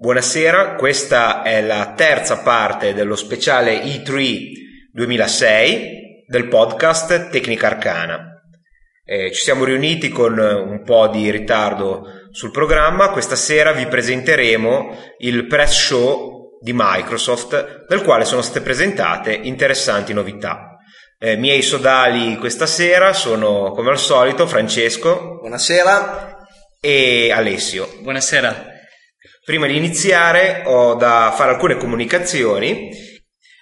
Buonasera, questa è la terza parte dello speciale E3 2006 del podcast Tecnica Arcana. Eh, ci siamo riuniti con un po' di ritardo sul programma, questa sera vi presenteremo il press show di Microsoft, nel quale sono state presentate interessanti novità. Eh, miei sodali questa sera sono, come al solito, Francesco. Buonasera. E Alessio. Buonasera. Prima di iniziare ho da fare alcune comunicazioni.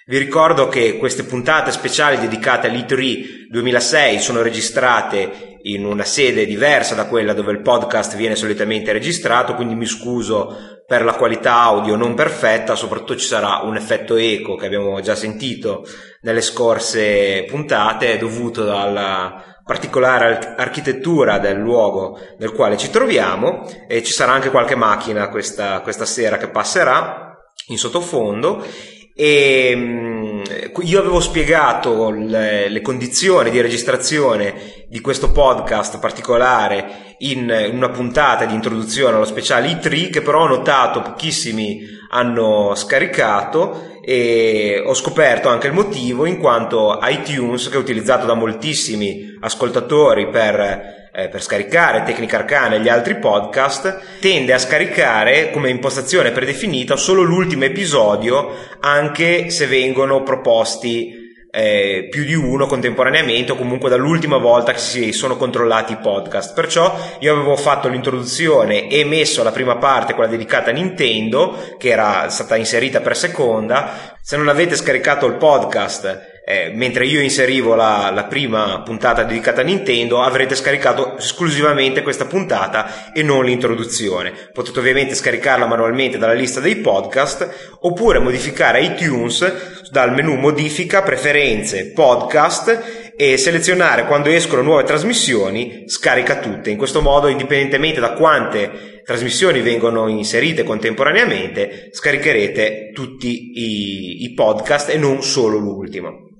Vi ricordo che queste puntate speciali dedicate all'E3 2006 sono registrate in una sede diversa da quella dove il podcast viene solitamente registrato, quindi mi scuso per la qualità audio non perfetta, soprattutto ci sarà un effetto eco che abbiamo già sentito nelle scorse puntate dovuto dalla particolare architettura del luogo nel quale ci troviamo e ci sarà anche qualche macchina questa, questa sera che passerà in sottofondo. E mm, io avevo spiegato le, le, condizioni di registrazione di questo podcast particolare in, in una puntata di introduzione allo speciale i3 che però ho notato pochissimi hanno scaricato e ho scoperto anche il motivo in quanto iTunes che è utilizzato da moltissimi ascoltatori per eh, per scaricare Tecnica Arcana e gli altri podcast, tende a scaricare come impostazione predefinita solo l'ultimo episodio, anche se vengono proposti eh, più di uno contemporaneamente o comunque dall'ultima volta che si sono controllati i podcast. Perciò io avevo fatto l'introduzione e messo la prima parte, quella dedicata a Nintendo, che era stata inserita per seconda. Se non avete scaricato il podcast eh, mentre io inserivo la, la, prima puntata dedicata a Nintendo, avrete scaricato esclusivamente questa puntata e non l'introduzione. Potete ovviamente scaricarla manualmente dalla lista dei podcast oppure modificare iTunes dal menu modifica, preferenze, podcast e selezionare quando escono nuove trasmissioni, scarica tutte. In questo modo, indipendentemente da quante trasmissioni vengono inserite contemporaneamente, scaricherete tutti i, i podcast e non solo l'ultimo.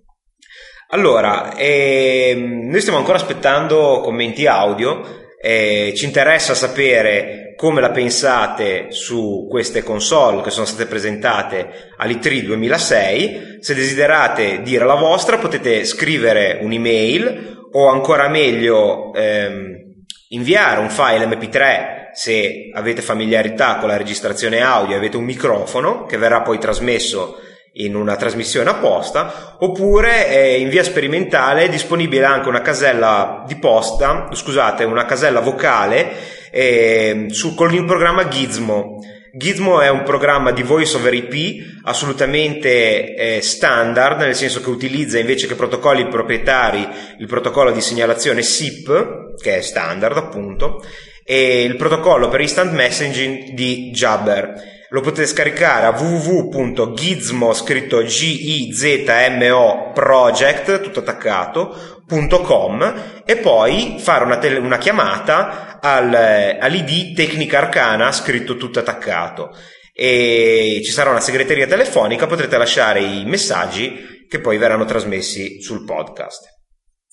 Allora, ehm, noi stiamo ancora aspettando commenti audio. Eh, ci interessa sapere come la pensate su queste console che sono state presentate all'E3 2006. Se desiderate dire la vostra, potete scrivere un'email o ancora meglio ehm, inviare un file MP3 se avete familiarità con la registrazione audio avete un microfono che verrà poi trasmesso in una trasmissione apposta, oppure eh, in via sperimentale è disponibile anche una casella di posta, scusate, una casella vocale eh, su, con il programma Gizmo. Gizmo è un programma di voice over IP assolutamente eh, standard, nel senso che utilizza invece che protocolli proprietari il protocollo di segnalazione SIP, che è standard appunto, e il protocollo per instant messaging di Jabber lo potete scaricare a www.gizmo scritto G-I-Z-M-O project tutto attaccato.com e poi fare una, tele, una chiamata al, all'id Tecnica Arcana scritto tutto attaccato. E ci sarà una segreteria telefonica potrete lasciare i messaggi che poi verranno trasmessi sul podcast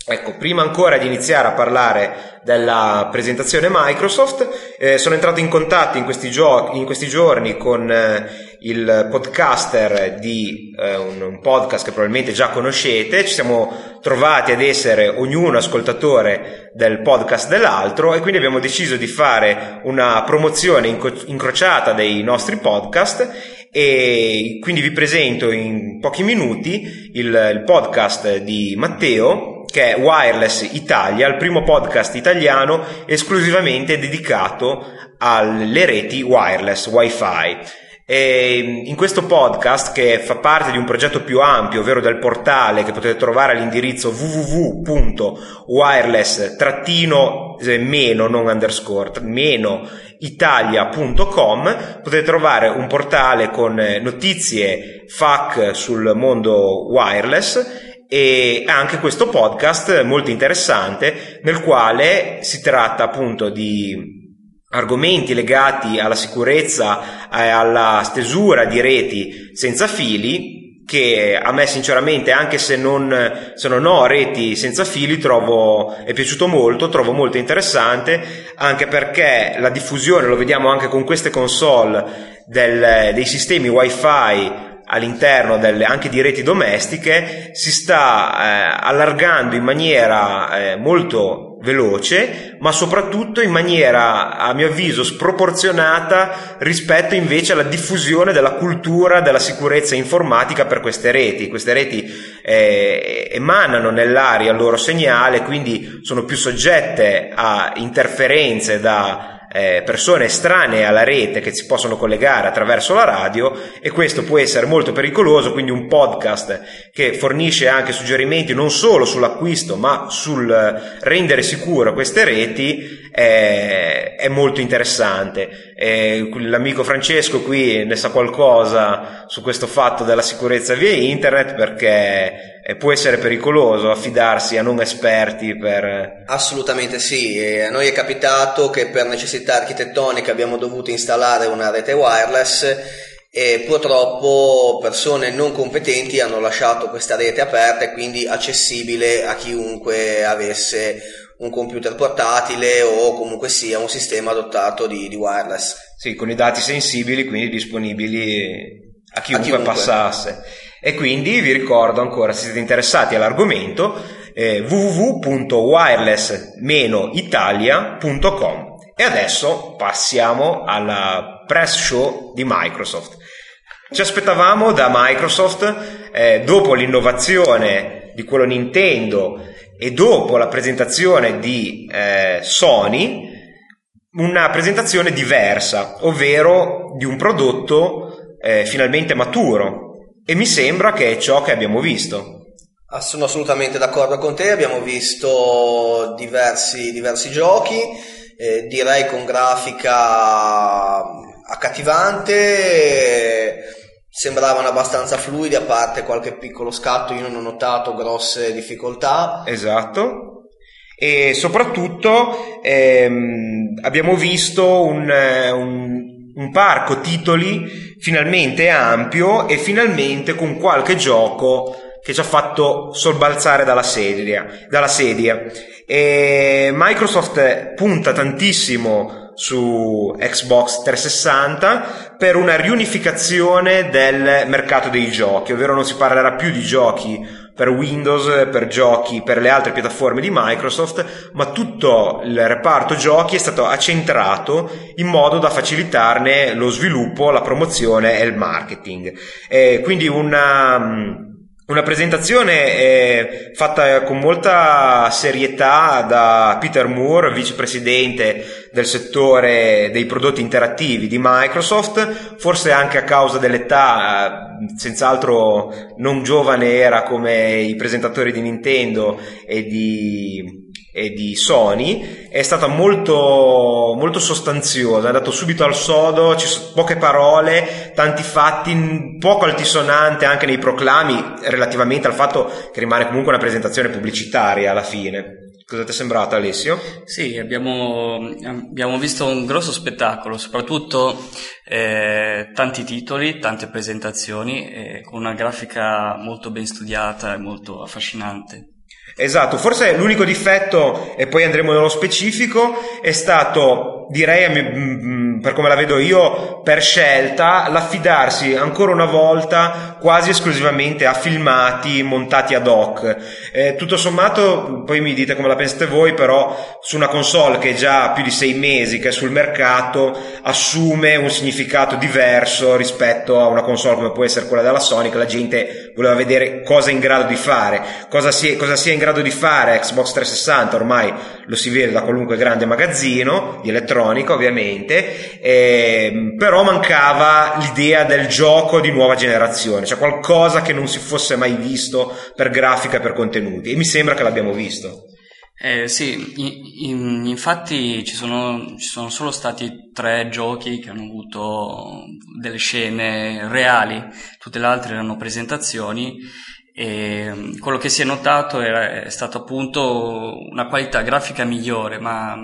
Ecco, prima ancora di iniziare a parlare della presentazione Microsoft, eh, sono entrato in contatto in questi, gio- in questi giorni con eh, il podcaster di eh, un, un, podcast che probabilmente già conoscete, ci siamo trovati ad essere ognuno ascoltatore del podcast dell'altro e quindi abbiamo deciso di fare una promozione inco- incrociata dei nostri podcast e quindi vi presento in pochi minuti il, il podcast di Matteo che è Wireless Italia, il primo podcast italiano esclusivamente dedicato alle reti wireless, wifi. E in questo podcast, che fa parte di un progetto più ampio, ovvero del portale che potete trovare all'indirizzo www.wireless-meno, non underscore, meno italia.com, potete trovare un portale con notizie FAQ sul mondo wireless e anche questo podcast molto interessante nel quale si tratta appunto di argomenti legati alla sicurezza e alla stesura di reti senza fili che a me sinceramente anche se non, se non ho reti senza fili trovo è piaciuto molto trovo molto interessante anche perché la diffusione lo vediamo anche con queste console del, dei sistemi wifi all'interno delle, anche di reti domestiche si sta eh, allargando in maniera eh, molto veloce, ma soprattutto in maniera, a mio avviso, sproporzionata rispetto invece alla diffusione della cultura della sicurezza informatica per queste reti. Queste reti eh, emanano nell'aria il loro segnale, quindi sono più soggette a interferenze da eh, persone estranee alla rete che si possono collegare attraverso la radio e questo può essere molto pericoloso, quindi un podcast che fornisce anche suggerimenti non solo sull'acquisto ma sul rendere sicuro queste reti è, è molto interessante. E l'amico Francesco qui ne sa qualcosa su questo fatto della sicurezza via internet perché può essere pericoloso affidarsi a non esperti per... Assolutamente sì, a noi è capitato che per necessità architettoniche abbiamo dovuto installare una rete wireless e purtroppo persone non competenti hanno lasciato questa rete aperta e quindi accessibile a chiunque avesse un computer portatile o comunque sia un sistema dotato di, di wireless. Sì, con i dati sensibili quindi disponibili a chiunque, a chiunque. passasse. E quindi vi ricordo ancora, se siete interessati all'argomento, eh, www.wireless-italia.com. E adesso passiamo alla press show di Microsoft. Ci aspettavamo da Microsoft, eh, dopo l'innovazione di quello Nintendo e dopo la presentazione di eh, Sony, una presentazione diversa, ovvero di un prodotto eh, finalmente maturo, e mi sembra che è ciò che abbiamo visto. Ah, sono assolutamente d'accordo con te, abbiamo visto diversi, diversi giochi, eh, direi con grafica accattivante, sembravano abbastanza fluidi a parte qualche piccolo scatto, io non ho notato grosse difficoltà. Esatto. E soprattutto ehm, abbiamo visto un, un un parco titoli finalmente ampio e finalmente con qualche gioco che ci ha fatto sobbalzare dalla sedia. Dalla sedia. Microsoft punta tantissimo su Xbox 360 per una riunificazione del mercato dei giochi, ovvero non si parlerà più di giochi per Windows, per giochi, per le altre piattaforme di Microsoft, ma tutto il reparto giochi è stato accentrato in modo da facilitarne lo sviluppo, la promozione e il marketing. E quindi una una presentazione eh, fatta con molta serietà da Peter Moore, vicepresidente del settore dei prodotti interattivi di Microsoft, forse anche a causa dell'età, eh, senz'altro non giovane era come i presentatori di Nintendo e di e di Sony è stata molto, molto sostanziosa, è andato subito al sodo, ci sono poche parole, tanti fatti, poco altisonante anche nei proclami relativamente al fatto che rimane comunque una presentazione pubblicitaria alla fine. Cosa ti è sembrato Alessio? Sì, abbiamo, abbiamo visto un grosso spettacolo, soprattutto eh, tanti titoli, tante presentazioni, eh, con una grafica molto ben studiata e molto affascinante. Esatto, forse l'unico difetto, e poi andremo nello specifico, è stato, direi mm, mm, per come la vedo io, per scelta, l'affidarsi ancora una volta quasi esclusivamente a filmati montati ad hoc. Eh, tutto sommato, poi mi dite come la pensate voi, però su una console che è già più di sei mesi che è sul mercato, assume un significato diverso rispetto a una console come può essere quella della Sony, che la gente voleva vedere cosa è in grado di fare, cosa sia, cosa sia in grado di fare Xbox 360, ormai lo si vede da qualunque grande magazzino di elettronica ovviamente, eh, però mancava l'idea del gioco di nuova generazione, cioè qualcosa che non si fosse mai visto per grafica e per contenuti e mi sembra che l'abbiamo visto. Eh, sì, in, infatti ci sono, ci sono, solo stati tre giochi che hanno avuto delle scene reali, tutte le altre erano presentazioni e mm, quello che si è notato è, è stato appunto una qualità grafica migliore, ma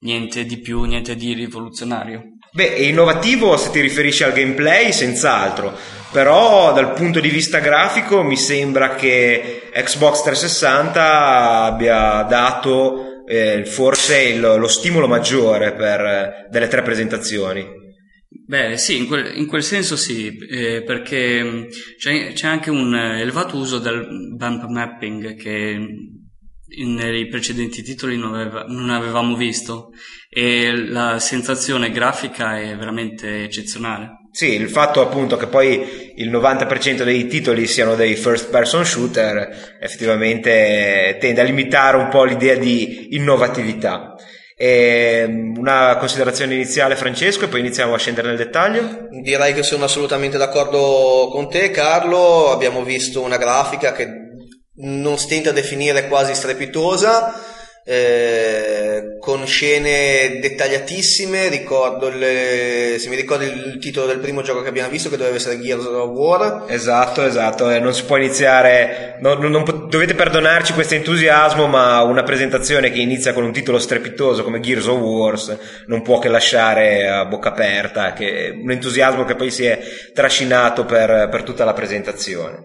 niente di più, niente di rivoluzionario. Beh, è innovativo se ti riferisci al gameplay, senz'altro, però dal punto di vista grafico mi sembra che Xbox 360 abbia dato eh, forse il, lo stimolo maggiore per, eh, delle tre presentazioni. Beh, sì, in quel, in quel senso sì, eh, perché mm, c'è, c'è, anche un elevato uso del bump mapping che nei precedenti titoli non, aveva, non, avevamo visto e la sensazione grafica è veramente eccezionale. Sì, il fatto appunto che poi il 90% dei titoli siano dei first person shooter effettivamente tende a limitare un po' l'idea di innovatività. E una considerazione iniziale Francesco e poi iniziamo a scendere nel dettaglio? Direi che sono assolutamente d'accordo con te Carlo, abbiamo visto una grafica che non stenta a definire quasi strepitosa eh, con scene dettagliatissime. Ricordo le, se mi ricordo il titolo del primo gioco che abbiamo visto, che doveva essere Gears of War. Esatto, esatto. Eh, non si può iniziare, non, non, non, dovete perdonarci questo entusiasmo, ma una presentazione che inizia con un titolo strepitoso come Gears of War non può che lasciare a bocca aperta, che, un entusiasmo che poi si è trascinato per, per tutta la presentazione.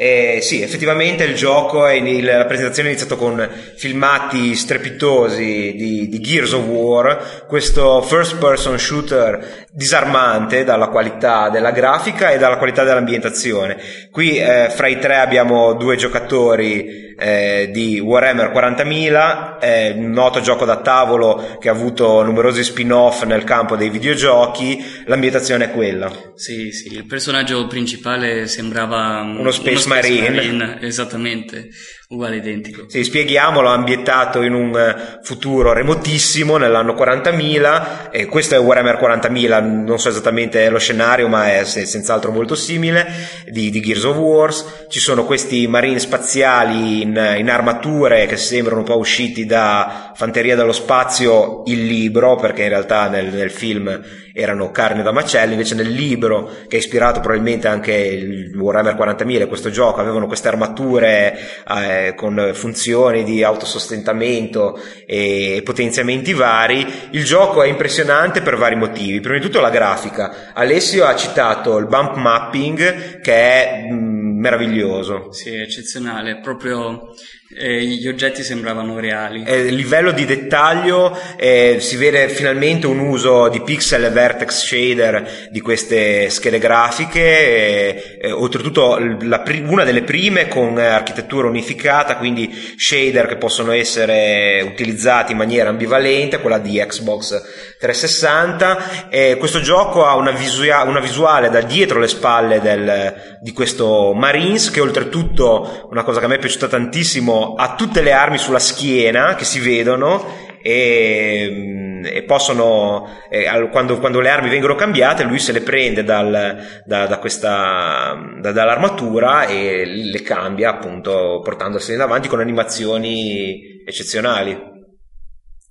Eh, sì, effettivamente il gioco, è in, la presentazione è iniziato con filmati strepitosi di, di, Gears of War, questo first person shooter disarmante dalla qualità della grafica e dalla qualità dell'ambientazione. Qui eh, fra i tre abbiamo due giocatori eh, di Warhammer 40.000, è un noto gioco da tavolo che ha avuto numerosi spin-off nel campo dei videogiochi, l'ambientazione è quella. Sì, sì, il personaggio principale sembrava uno Space, uno space Marine. Marine. Esattamente, uguale identico. Sì, spieghiamolo, ambientato in un eh, futuro remotissimo nell'anno 40.000 e questo è Warhammer 40.000, non so esattamente lo scenario ma è senz'altro molto simile di, di Gears of Wars, ci sono questi marine spaziali in, in, armature che sembrano un po' usciti da Fanteria dello Spazio il libro perché in realtà nel, nel film erano carne da macello, invece nel libro, che ha ispirato probabilmente anche il Warhammer 40.000, questo gioco, avevano queste armature eh, con funzioni di autosostentamento e potenziamenti vari. Il gioco è impressionante per vari motivi. Prima di tutto la grafica. Alessio ha citato il bump mapping che è mm, meraviglioso. Sì, eccezionale, proprio eh, gli oggetti sembravano reali. Eh, il livello di dettaglio eh, si vede finalmente un uso di pixel e vertex shader di queste schede grafiche, eh, oltretutto pri- una delle prime con architettura unificata, quindi shader che possono essere utilizzati in maniera ambivalente, quella di Xbox 360. questo gioco ha una, visua- una, visuale da dietro le spalle del, di questo Marines che oltretutto, una cosa che a me è piaciuta tantissimo, ha tutte le armi sulla schiena che si vedono e, mm, e possono eh, quando, quando, le armi vengono cambiate lui se le prende dal, da, da questa, da, dall'armatura e le cambia appunto portandosele in avanti con animazioni eccezionali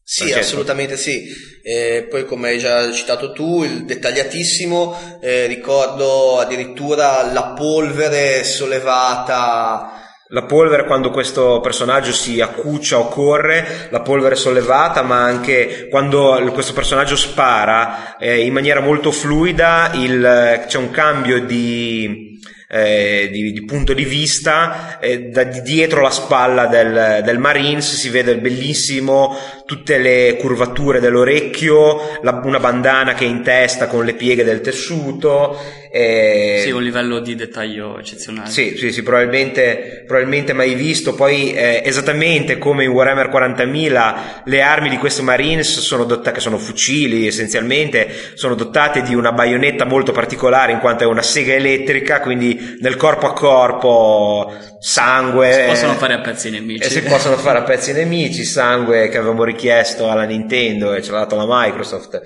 sì, Francesco. assolutamente sì. Eh, poi, come hai già citato tu, il dettagliatissimo, eh, ricordo addirittura la polvere sollevata la polvere quando questo personaggio si accuccia o corre, la polvere è sollevata, ma anche quando questo personaggio spara eh, in maniera molto fluida il, c'è un cambio di, eh, di, di, punto di vista eh, da di dietro la spalla del, del, Marines si vede bellissimo tutte le curvature dell'orecchio la, una bandana che è in testa con le pieghe del tessuto eh, sì un livello di dettaglio eccezionale. Sì sì, sì probabilmente, probabilmente mai visto. Poi eh, esattamente come in Warhammer 40.000 le armi di questo Marines sono dotate che sono fucili essenzialmente sono dotate di una baionetta molto particolare in quanto è una sega elettrica quindi nel corpo a corpo, sangue. Si possono fare a pezzi i nemici. E si possono fare a pezzi i nemici, sangue che avevamo richiesto alla Nintendo e ce l'ha dato la Microsoft.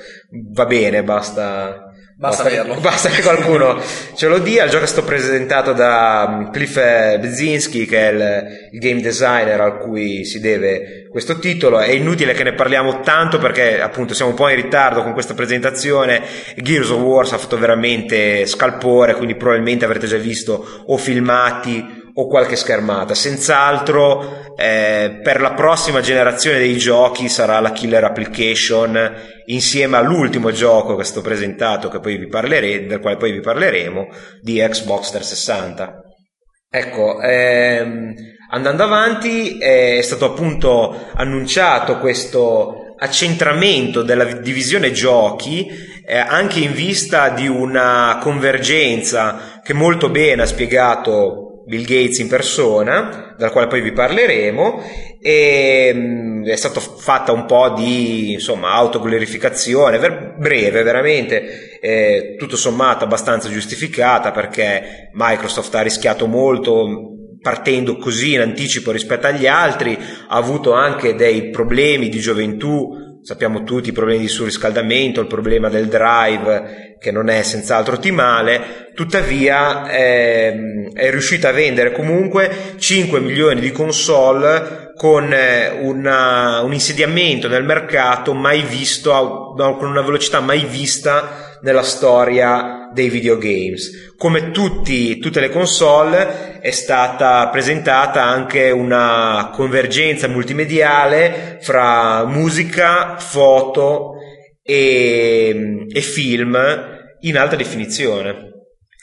Va bene, basta. Basta, basta, basta che qualcuno ce lo dia. Il gioco è stato presentato da um, Cliff Bezinski, che è il, il, game designer al cui si deve questo titolo. È inutile che ne parliamo tanto perché appunto siamo un po' in ritardo con questa presentazione. Gears of War ha fatto veramente scalpore, quindi probabilmente avrete già visto o filmati o qualche schermata. Senz'altro eh, per la prossima generazione dei giochi sarà la killer application insieme all'ultimo gioco che sto presentato, che poi vi parlere, del quale poi vi parleremo, di Xbox 360. Ecco, ehm, andando avanti è stato appunto annunciato questo accentramento della divisione giochi eh, anche in vista di una convergenza che molto bene ha spiegato Bill Gates in persona, dal quale poi vi parleremo, e mh, è stata fatta un po' di insomma, autoglorificazione, breve veramente, eh, tutto sommato abbastanza giustificata perché Microsoft ha rischiato molto partendo così in anticipo rispetto agli altri, ha avuto anche dei problemi di gioventù sappiamo tutti i problemi di surriscaldamento, il problema del drive che non è senz'altro ottimale, tuttavia eh, è riuscita a vendere comunque 5 milioni di console con eh, una, un insediamento nel mercato mai visto, con una velocità mai vista nella storia dei videogames. Come tutti, tutte le console è stata presentata anche una convergenza multimediale fra musica, foto e, e film in alta definizione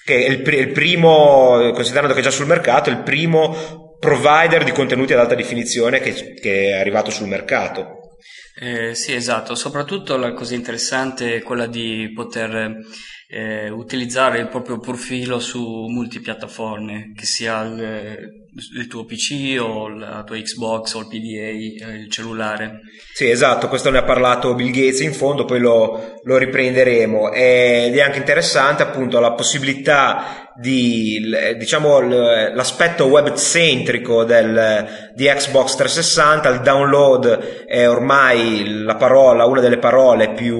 che è il, il, primo, considerando che è già sul mercato, è il primo provider di contenuti ad alta definizione che, che è arrivato sul mercato. Eh, sì, esatto, soprattutto la cosa interessante è quella di poter eh, utilizzare il proprio profilo su multipiattaforme, che sia il, il, tuo PC o la tua Xbox o il PDA, eh, il cellulare. Sì, esatto, questo ne ha parlato Bill Gates in fondo, poi lo, lo riprenderemo. Ed è anche interessante appunto la possibilità di, diciamo, l'aspetto web centrico del, di Xbox 360, il download è ormai la parola, una delle parole più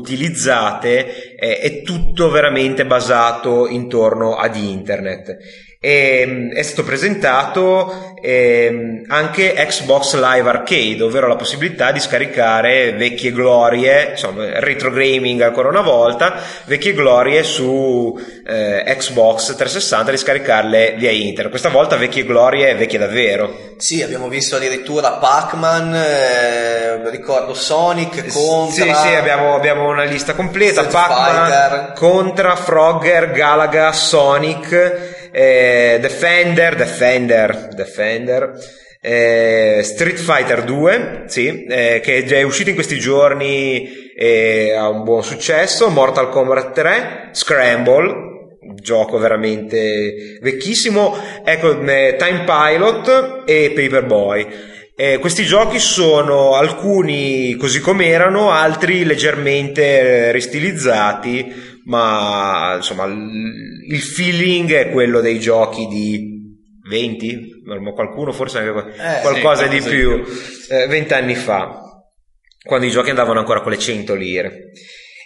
utilizzate, è, è tutto veramente basato intorno ad internet e, ehm, è stato presentato eh, anche Xbox Live Arcade, ovvero la possibilità di scaricare vecchie glorie, insomma, retro gaming ancora una volta, vecchie glorie su eh, Xbox 360 di scaricarle via internet. Questa volta vecchie glorie vecchie davvero. Sì, abbiamo visto addirittura Pac-Man, eh, ricordo Sonic, Contra. Sì, sì, abbiamo, abbiamo una lista completa. Pac-Man, Fighter. Contra, Frogger, Galaga, Sonic eh, Defender, Defender, Defender, eh, Street Fighter 2, sì, eh, che è uscito in questi giorni e ha un buon successo, Mortal Kombat 3, Scramble, gioco veramente vecchissimo, ecco, eh, Time Pilot e Paperboy. Eh, questi giochi sono alcuni così come erano, altri leggermente ristilizzati ma insomma il feeling è quello dei giochi di 20, qualcuno? Forse anche eh, qualcosa sì, di più, eh, 20 anni fa, quando i giochi andavano ancora con le 100 lire.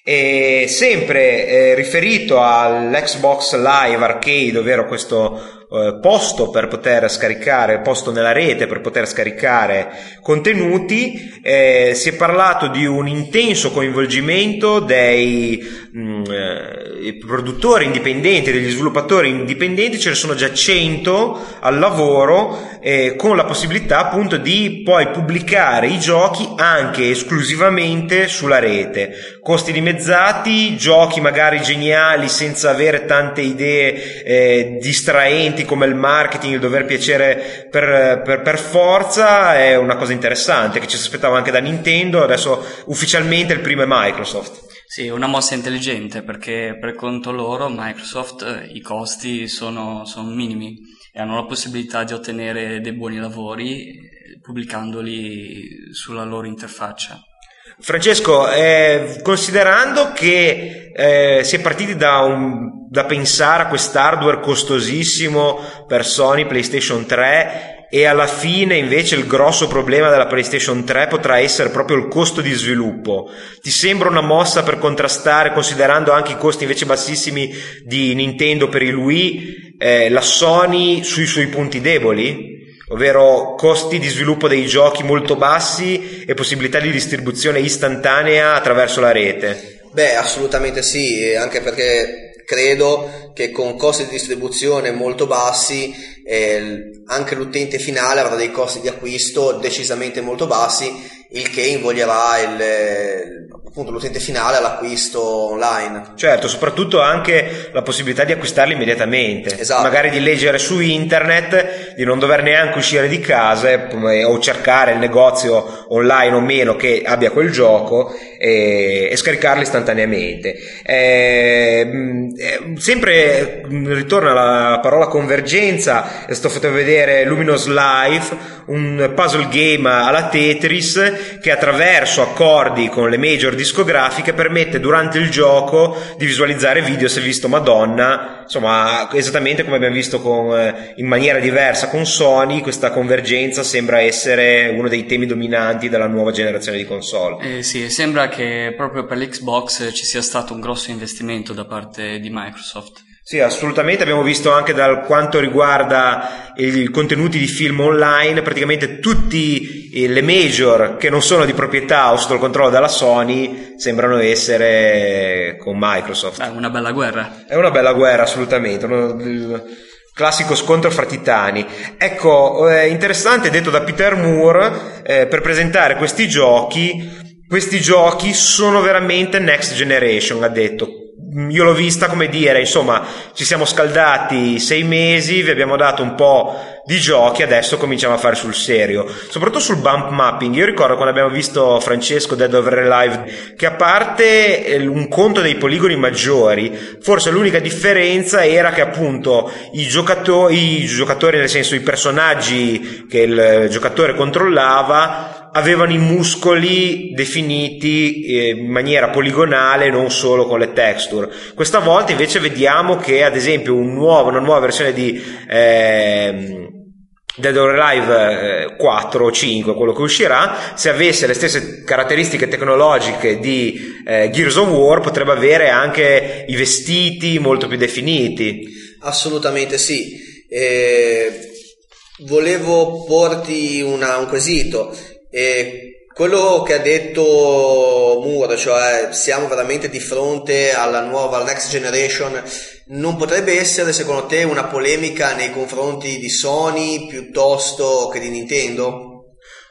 E sempre eh, riferito all'Xbox Live Arcade, ovvero questo eh, posto per poter scaricare, posto nella rete per poter scaricare contenuti, eh, si è parlato di un intenso coinvolgimento dei mh, mm, eh, produttori indipendenti, degli sviluppatori indipendenti, ce ne sono già 100 al lavoro eh, con la possibilità appunto di poi pubblicare i giochi anche esclusivamente sulla rete. Costi dimezzati, giochi magari geniali senza avere tante idee eh, distraenti come il marketing, il dover piacere per, per, per, forza è una cosa interessante che ci si aspettava anche da Nintendo, adesso ufficialmente il primo è Microsoft. Sì, una mossa intelligente perché per conto loro Microsoft eh, i costi sono, sono minimi e hanno la possibilità di ottenere dei buoni lavori eh, pubblicandoli sulla loro interfaccia. Francesco, eh, considerando che eh, si è partiti da, un, da pensare a quest'hardware costosissimo per Sony PlayStation 3 e alla fine invece il grosso problema della PlayStation 3 potrà essere proprio il costo di sviluppo. Ti sembra una mossa per contrastare, considerando anche i costi invece bassissimi di Nintendo per il Wii, eh, la Sony sui suoi punti deboli? ovvero costi di sviluppo dei giochi molto bassi e possibilità di distribuzione istantanea attraverso la rete. Beh, assolutamente sì, anche perché credo che con costi di distribuzione molto bassi eh, anche l'utente finale avrà dei costi di acquisto decisamente molto bassi, il che invoglierà il, appunto l'utente finale all'acquisto online. Certo, soprattutto anche la possibilità di acquistarli immediatamente, esatto. magari di leggere su internet, di non dover neanche uscire di casa o cercare il negozio online o meno che abbia quel gioco e, e scaricarli istantaneamente. Eh, sempre ritorna la parola convergenza, sto facendo vedere Luminous Life, un puzzle game alla Tetris che attraverso accordi con le major discografiche permette durante il gioco di visualizzare video se visto Madonna, insomma esattamente come abbiamo visto con, eh, in maniera diversa con Sony, questa convergenza sembra essere uno dei temi dominanti della nuova generazione di console. Eh, sì, sembra che proprio per l'Xbox ci sia stato un grosso investimento da parte di Microsoft. Sì, assolutamente. Abbiamo visto anche da quanto riguarda i contenuti di film online, praticamente tutti eh, le major che non sono di proprietà o sotto il controllo della Sony sembrano essere con Microsoft. È una bella guerra. È una bella guerra, assolutamente. Il classico scontro fra titani. Ecco, è interessante detto da Peter Moore eh, per presentare questi giochi. Questi giochi sono veramente next generation, ha detto io l'ho vista come dire, insomma, ci siamo scaldati sei mesi, vi abbiamo dato un po' di giochi, adesso cominciamo a fare sul serio. Soprattutto sul bump mapping. Io ricordo quando abbiamo visto Francesco Dead Over Live che a parte eh, un conto dei poligoni maggiori, forse l'unica differenza era che appunto i giocatori, i giocatori nel senso i personaggi che il giocatore controllava avevano i muscoli definiti eh, in maniera poligonale, non solo con le texture. Questa volta invece vediamo che, ad esempio, un nuovo, una nuova versione di eh, Dead or Alive 4 o 5, quello che uscirà, se avesse le stesse caratteristiche tecnologiche di eh, Gears of War, potrebbe avere anche i vestiti molto più definiti. Assolutamente sì. Eh, volevo porti una, un quesito. E quello che ha detto Moore, cioè siamo veramente di fronte alla nuova next generation, non potrebbe essere secondo te una polemica nei confronti di Sony piuttosto che di Nintendo?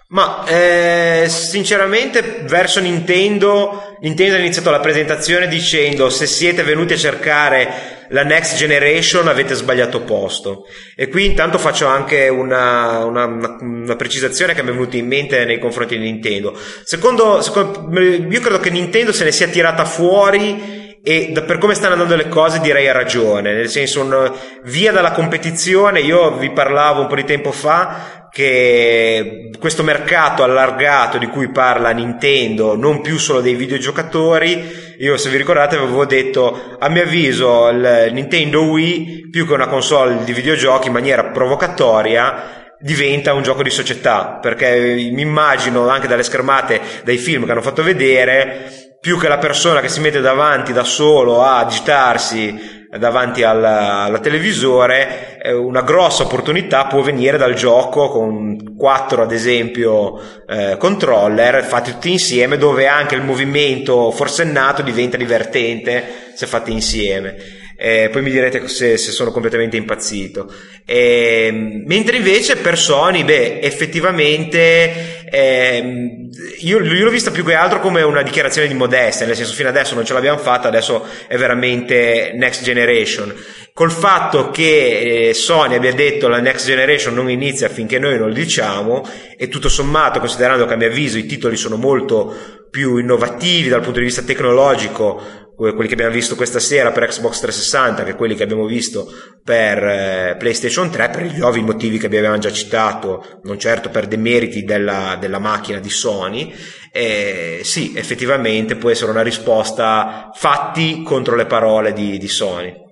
Ma eh, sinceramente verso Nintendo, Nintendo ha iniziato la presentazione dicendo se siete venuti a cercare la next generation avete sbagliato posto. E qui intanto faccio anche una, una, una precisazione che mi è venuta in mente nei confronti di Nintendo. Secondo, secondo, io credo che Nintendo se ne sia tirata fuori e per come stanno andando le cose direi ha ragione, nel senso un, via dalla competizione, io vi parlavo un po' di tempo fa che questo mercato allargato di cui parla Nintendo, non più solo dei videogiocatori, io se vi ricordate avevo detto a mio avviso il Nintendo Wii più che una console di videogiochi in maniera provocatoria diventa un gioco di società perché mi immagino anche dalle schermate dai film che hanno fatto vedere più che la persona che si mette davanti da solo a agitarsi davanti alla, alla televisore, eh, una grossa opportunità può venire dal gioco con quattro ad esempio eh, controller fatti tutti insieme dove anche il movimento forsennato diventa divertente se fatti insieme eh, poi mi direte se, se sono completamente impazzito. Eh, mentre invece per Sony, beh, effettivamente eh, io, io, l'ho vista più che altro come una dichiarazione di modestia, nel senso fino adesso non ce l'abbiamo fatta, adesso è veramente next generation. Col fatto che eh, Sony abbia detto la next generation non inizia finché noi non lo diciamo, e tutto sommato, considerando che a mio avviso i titoli sono molto più innovativi dal punto di vista tecnologico quelli che abbiamo visto questa sera per Xbox 360 che quelli che abbiamo visto per eh, PlayStation 3 per gli ovvi motivi che abbiamo già citato non certo per demeriti della, della macchina di Sony eh, sì effettivamente può essere una risposta fatti contro le parole di, di Sony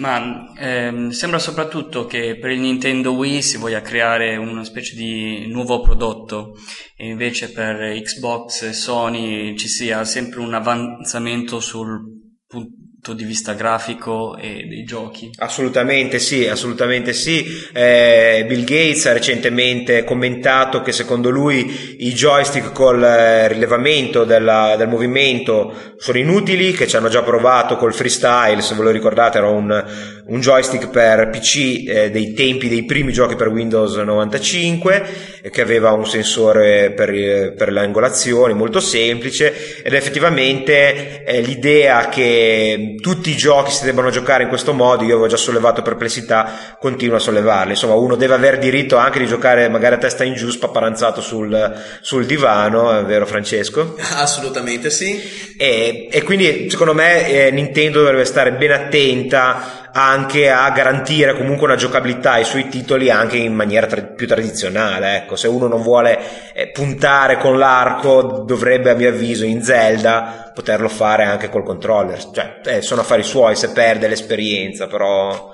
ma ehm, sembra soprattutto che per il Nintendo Wii si voglia creare una specie di nuovo prodotto e invece per Xbox e Sony ci sia sempre un avanzamento sul punto di vista grafico e dei giochi. Assolutamente sì, assolutamente sì. Eh, Bill Gates ha recentemente commentato che secondo lui i joystick col eh, rilevamento della, del movimento sono inutili, che ci hanno già provato col freestyle, se ve lo ricordate era un, un joystick per PC eh, dei tempi dei primi giochi per Windows 95 che aveva un sensore per, per le angolazioni molto semplice ed effettivamente eh, l'idea che tutti i giochi si debbano giocare in questo modo, io avevo già sollevato perplessità, continuo a sollevarle. Insomma, uno deve avere diritto anche di giocare magari a testa in giù, spaparanzato sul, sul divano, è vero Francesco? Assolutamente sì. E, e quindi secondo me eh, Nintendo dovrebbe stare ben attenta anche a garantire comunque una giocabilità ai suoi titoli anche in maniera tra- più tradizionale. Ecco, se uno non vuole eh, puntare con l'arco, dovrebbe, a mio avviso, in Zelda poterlo fare anche col controller. Cioè, eh, sono affari suoi se perde l'esperienza, però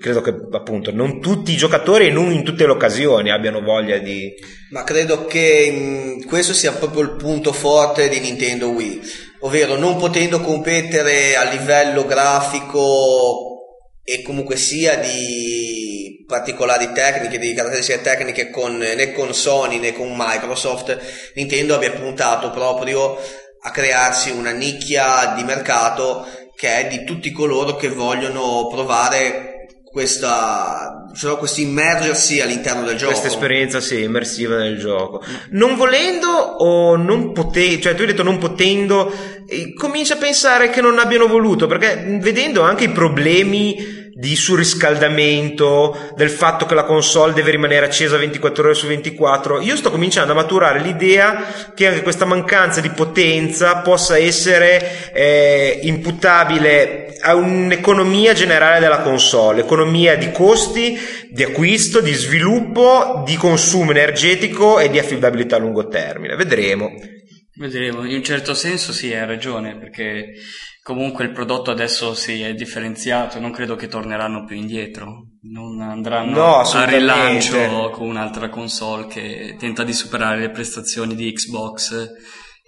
credo che appunto non tutti i giocatori e non in tutte le occasioni abbiano voglia di ma credo che mh, questo sia proprio il punto forte di Nintendo Wii ovvero non potendo competere a livello grafico e comunque sia di particolari tecniche, di caratteristiche tecniche con, né con Sony né con Microsoft, Nintendo abbia puntato proprio a crearsi una nicchia di mercato che è di tutti coloro che vogliono provare questa, cioè, questo immergersi all'interno del gioco. Questa esperienza, sì, immersiva nel gioco. Non volendo o non potendo, cioè tu hai detto non potendo, comincia a pensare che non abbiano voluto, perché vedendo anche i problemi di surriscaldamento, del fatto che la console deve rimanere accesa 24 ore su 24, io sto cominciando a maturare l'idea che anche questa mancanza di potenza possa essere eh, imputabile a un'economia generale della console, economia di costi, di acquisto, di sviluppo, di consumo energetico e di affidabilità a lungo termine. Vedremo. Vedremo, in un certo senso sì, hai ragione, perché comunque il prodotto adesso si è differenziato, non credo che torneranno più indietro, non andranno no, a rilancio con un'altra console che tenta di superare le prestazioni di Xbox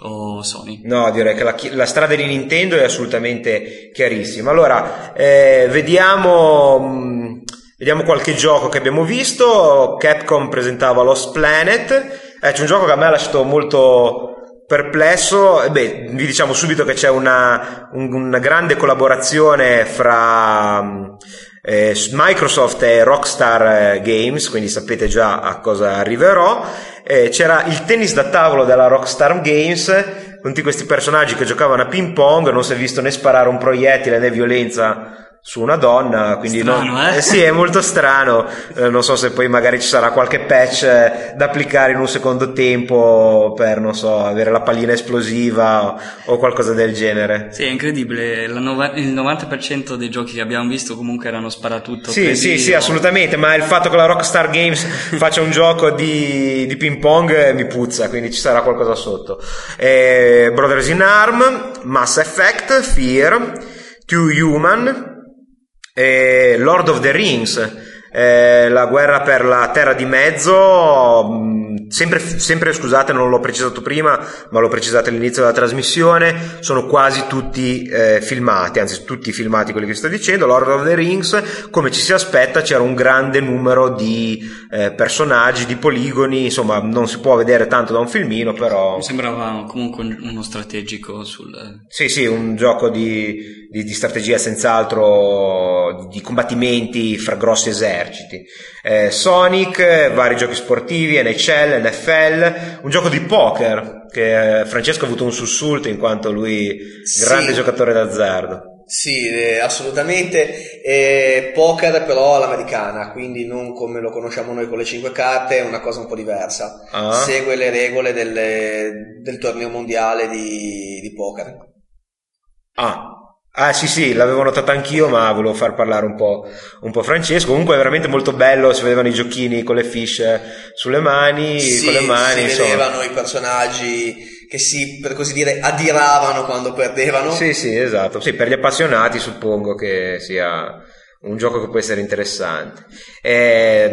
o Sony. No, direi che la, la strada di Nintendo è assolutamente chiarissima. Allora, eh, vediamo... Mm, Vediamo qualche gioco che abbiamo visto. Capcom presentava Lost Planet. Eh, c'è un gioco che a me ha lasciato molto perplesso. Beh, vi diciamo subito che c'è una, una grande collaborazione fra eh, Microsoft e Rockstar eh, Games, quindi sapete già a cosa arriverò. Eh, c'era il tennis da tavolo della Rockstar Games con tutti questi personaggi che giocavano a ping pong, non si è visto né sparare un proiettile né violenza su una donna, quindi strano, non, eh? eh sì, è molto strano. Eh, non so se poi magari ci sarà qualche patch eh, da applicare in un secondo tempo per, non so, avere la pallina esplosiva o, o qualcosa del genere. Sì, è incredibile. No- il 90% dei giochi che abbiamo visto comunque erano sparatutto. Sì, sì, sì, assolutamente. Ma il fatto che la Rockstar Games faccia un gioco di, di ping pong eh, mi puzza, quindi ci sarà qualcosa sotto. Eh, Brothers in Arm, Mass Effect, Fear, Two Human e Lord of the Rings, eh, la guerra per la terra di mezzo, mm, sempre, sempre, scusate non l'ho precisato prima, ma l'ho precisato all'inizio della trasmissione, sono quasi tutti eh, filmati, anzi tutti filmati quelli che sto dicendo, Lord of the Rings, come ci si aspetta c'era un grande numero di eh, personaggi, di poligoni, insomma non si può vedere tanto da un filmino, però... Mi sembrava comunque uno strategico sul... Sì, sì, un gioco di di, di strategia senz'altro di combattimenti fra grossi eserciti. Eh, Sonic, vari giochi sportivi, NHL, NFL, un gioco di poker che eh, Francesco ha avuto un sussulto in quanto lui grande sì. giocatore d'azzardo. Sì, eh, assolutamente. Eh, poker però all'americana, quindi non come lo conosciamo noi con le 5 carte, è una cosa un po' diversa. Ah. Segue le regole delle, del torneo mondiale di, di poker. Ah, Ah sì sì, l'avevo notato anch'io, ma volevo far parlare un po', un po', Francesco. Comunque è veramente molto bello, si vedevano i giochini con le fish sulle mani, sì, con le mani. Si vedevano i personaggi che si, per così dire, adiravano quando perdevano. Sì sì, esatto. Sì, per gli appassionati suppongo che sia un gioco che può essere interessante. E,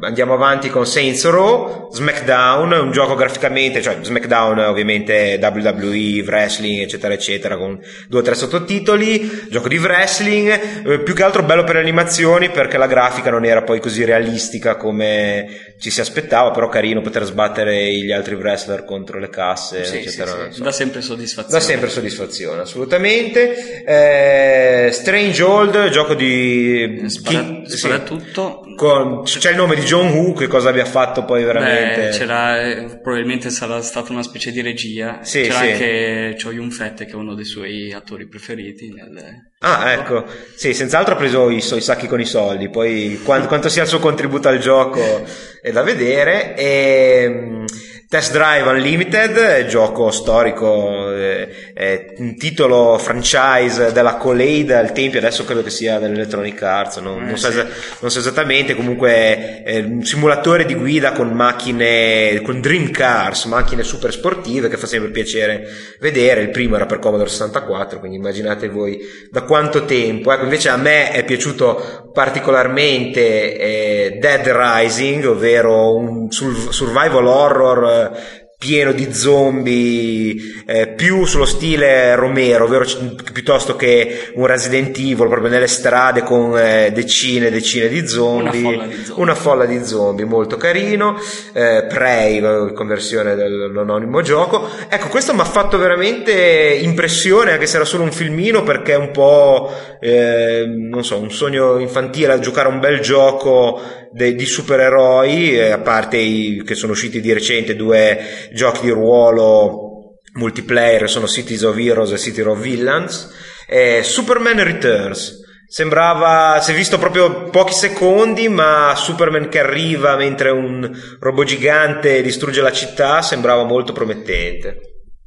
andiamo avanti con Saints Row, SmackDown, un gioco graficamente, cioè SmackDown ovviamente WWE, wrestling eccetera eccetera con due o tre sottotitoli, gioco di wrestling, eh, più che altro bello per le animazioni perché la grafica non era poi così realistica come ci si aspettava, però carino poter sbattere gli altri wrestler contro le casse Sì, eccetera. sì, sì. So. Dà sempre soddisfazione. Dà sempre soddisfazione, assolutamente. Eh, Strange Old, gioco di... Spara, chi- spara sì. Con- c'è il nome di John Woo, che cosa abbia fatto poi veramente? Beh, eh, probabilmente sarà stata una specie di regia. Sì, c'era sì. anche Choi Yun Fett, che è uno dei suoi attori preferiti. Nel... Ah, ecco, sì, senz'altro ha preso i, so- i sacchi con i soldi, poi quan- quanto sia il suo contributo al gioco è da vedere. E, mm, Test Drive Unlimited, gioco storico, eh, è un titolo franchise della Colade al tempio, adesso credo che sia dell'Electronic Arts, non, Eh, non so, sì. non so esattamente, comunque un simulatore di guida con macchine, con dream cars, macchine super sportive che fa sempre piacere vedere, il primo era per Commodore 64, quindi immaginate voi da quanto tempo, ecco invece a me è piaciuto particolarmente eh, Dead Rising, ovvero un survival horror eh, pieno di zombie eh, più sullo stile Romero, ovvero piuttosto che un Resident Evil proprio nelle strade con eh, decine e decine di zombie, Una folla di zombie. una folla di zombie, molto carino, eh, Prey, conversione dell'anonimo gioco. Ecco, questo mi ha fatto veramente impressione, anche se era solo un filmino, perché è un po', eh, non so, un sogno infantile a giocare un bel gioco de- di supereroi, eh, a parte i che sono usciti di recente due giochi di ruolo multiplayer, sono Cities of Heroes e City of Villains. Eh, Superman Returns. Sembrava, si è visto proprio pochi secondi, ma Superman che arriva mentre un robot gigante distrugge la città sembrava molto promettente.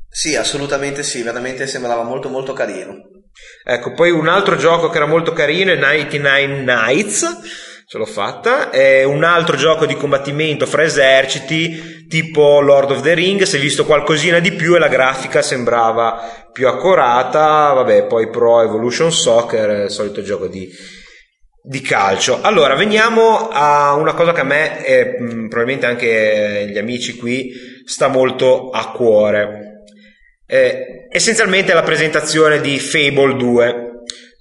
Sì, assolutamente sì, veramente sembrava molto molto carino. Ecco, poi un altro gioco che era molto carino è 99 Nights, ce l'ho fatta, è un altro gioco di combattimento fra eserciti, tipo Lord of the Ring, si è visto qualcosina di più e la grafica sembrava più accurata, vabbè, poi Pro Evolution Soccer, il solito gioco di, di calcio. Allora, veniamo a una cosa che a me e probabilmente anche gli amici qui sta molto a cuore. Eh, essenzialmente la presentazione di Fable 2,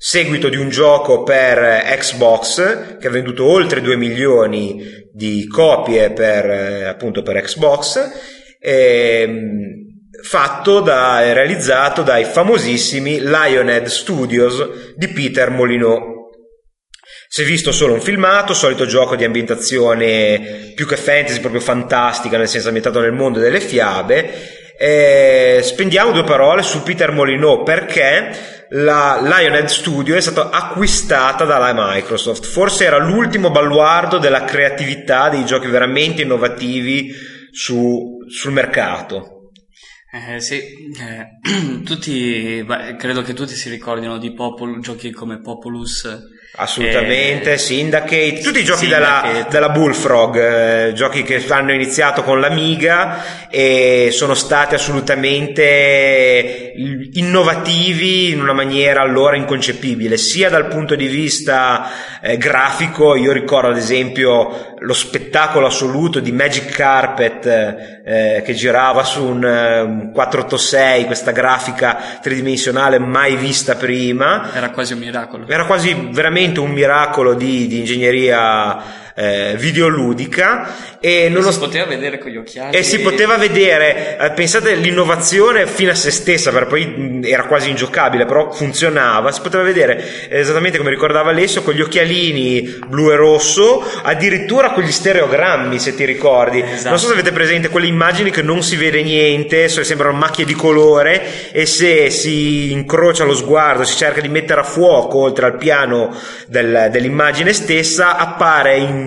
seguito di un gioco per eh, Xbox che ha venduto oltre 2 milioni di copie per, eh, appunto per Xbox, ehm, fatto da, e realizzato dai famosissimi Lionhead Studios di Peter Molyneux. Si è visto solo un filmato, solito gioco di ambientazione più che fantasy, proprio fantastica, nel senso ambientato nel mondo delle fiabe. Eh, spendiamo due parole su Peter Molyneux perché la Lionhead Studio è stata acquistata dalla Microsoft. Forse era l'ultimo baluardo della creatività dei giochi veramente innovativi su- sul mercato. Eh, sì, eh, tutti, beh, credo che tutti si ricordino di Popol, giochi come Populus. Assolutamente, eh, Syndicate, tutti i giochi della, della Bullfrog, eh, giochi che hanno iniziato con l'Amiga e sono stati assolutamente innovativi in una maniera allora inconcepibile, sia dal punto di vista eh, grafico, io ricordo ad esempio lo spettacolo assoluto di Magic Carpet eh, che girava su un, eh, un 486, questa grafica tridimensionale mai vista prima. Era quasi un miracolo. Era quasi veramente un miracolo di, di ingegneria eh, videoludica e, Non nonost- si poteva vedere con gli occhiali. e si poteva vedere, eh, pensate l'innovazione fino a se stessa, perché poi mh, era quasi ingiocabile, però funzionava, si poteva vedere esattamente come ricordava Alessio, con gli occhialini blu e rosso, addirittura con gli stereogrammi se ti ricordi. Esatto. Non so se avete presente quelle immagini che non si vede niente, so- sembrano macchie di colore e se si incrocia lo sguardo, si cerca di mettere a fuoco oltre al piano del- dell'immagine stessa, appare in-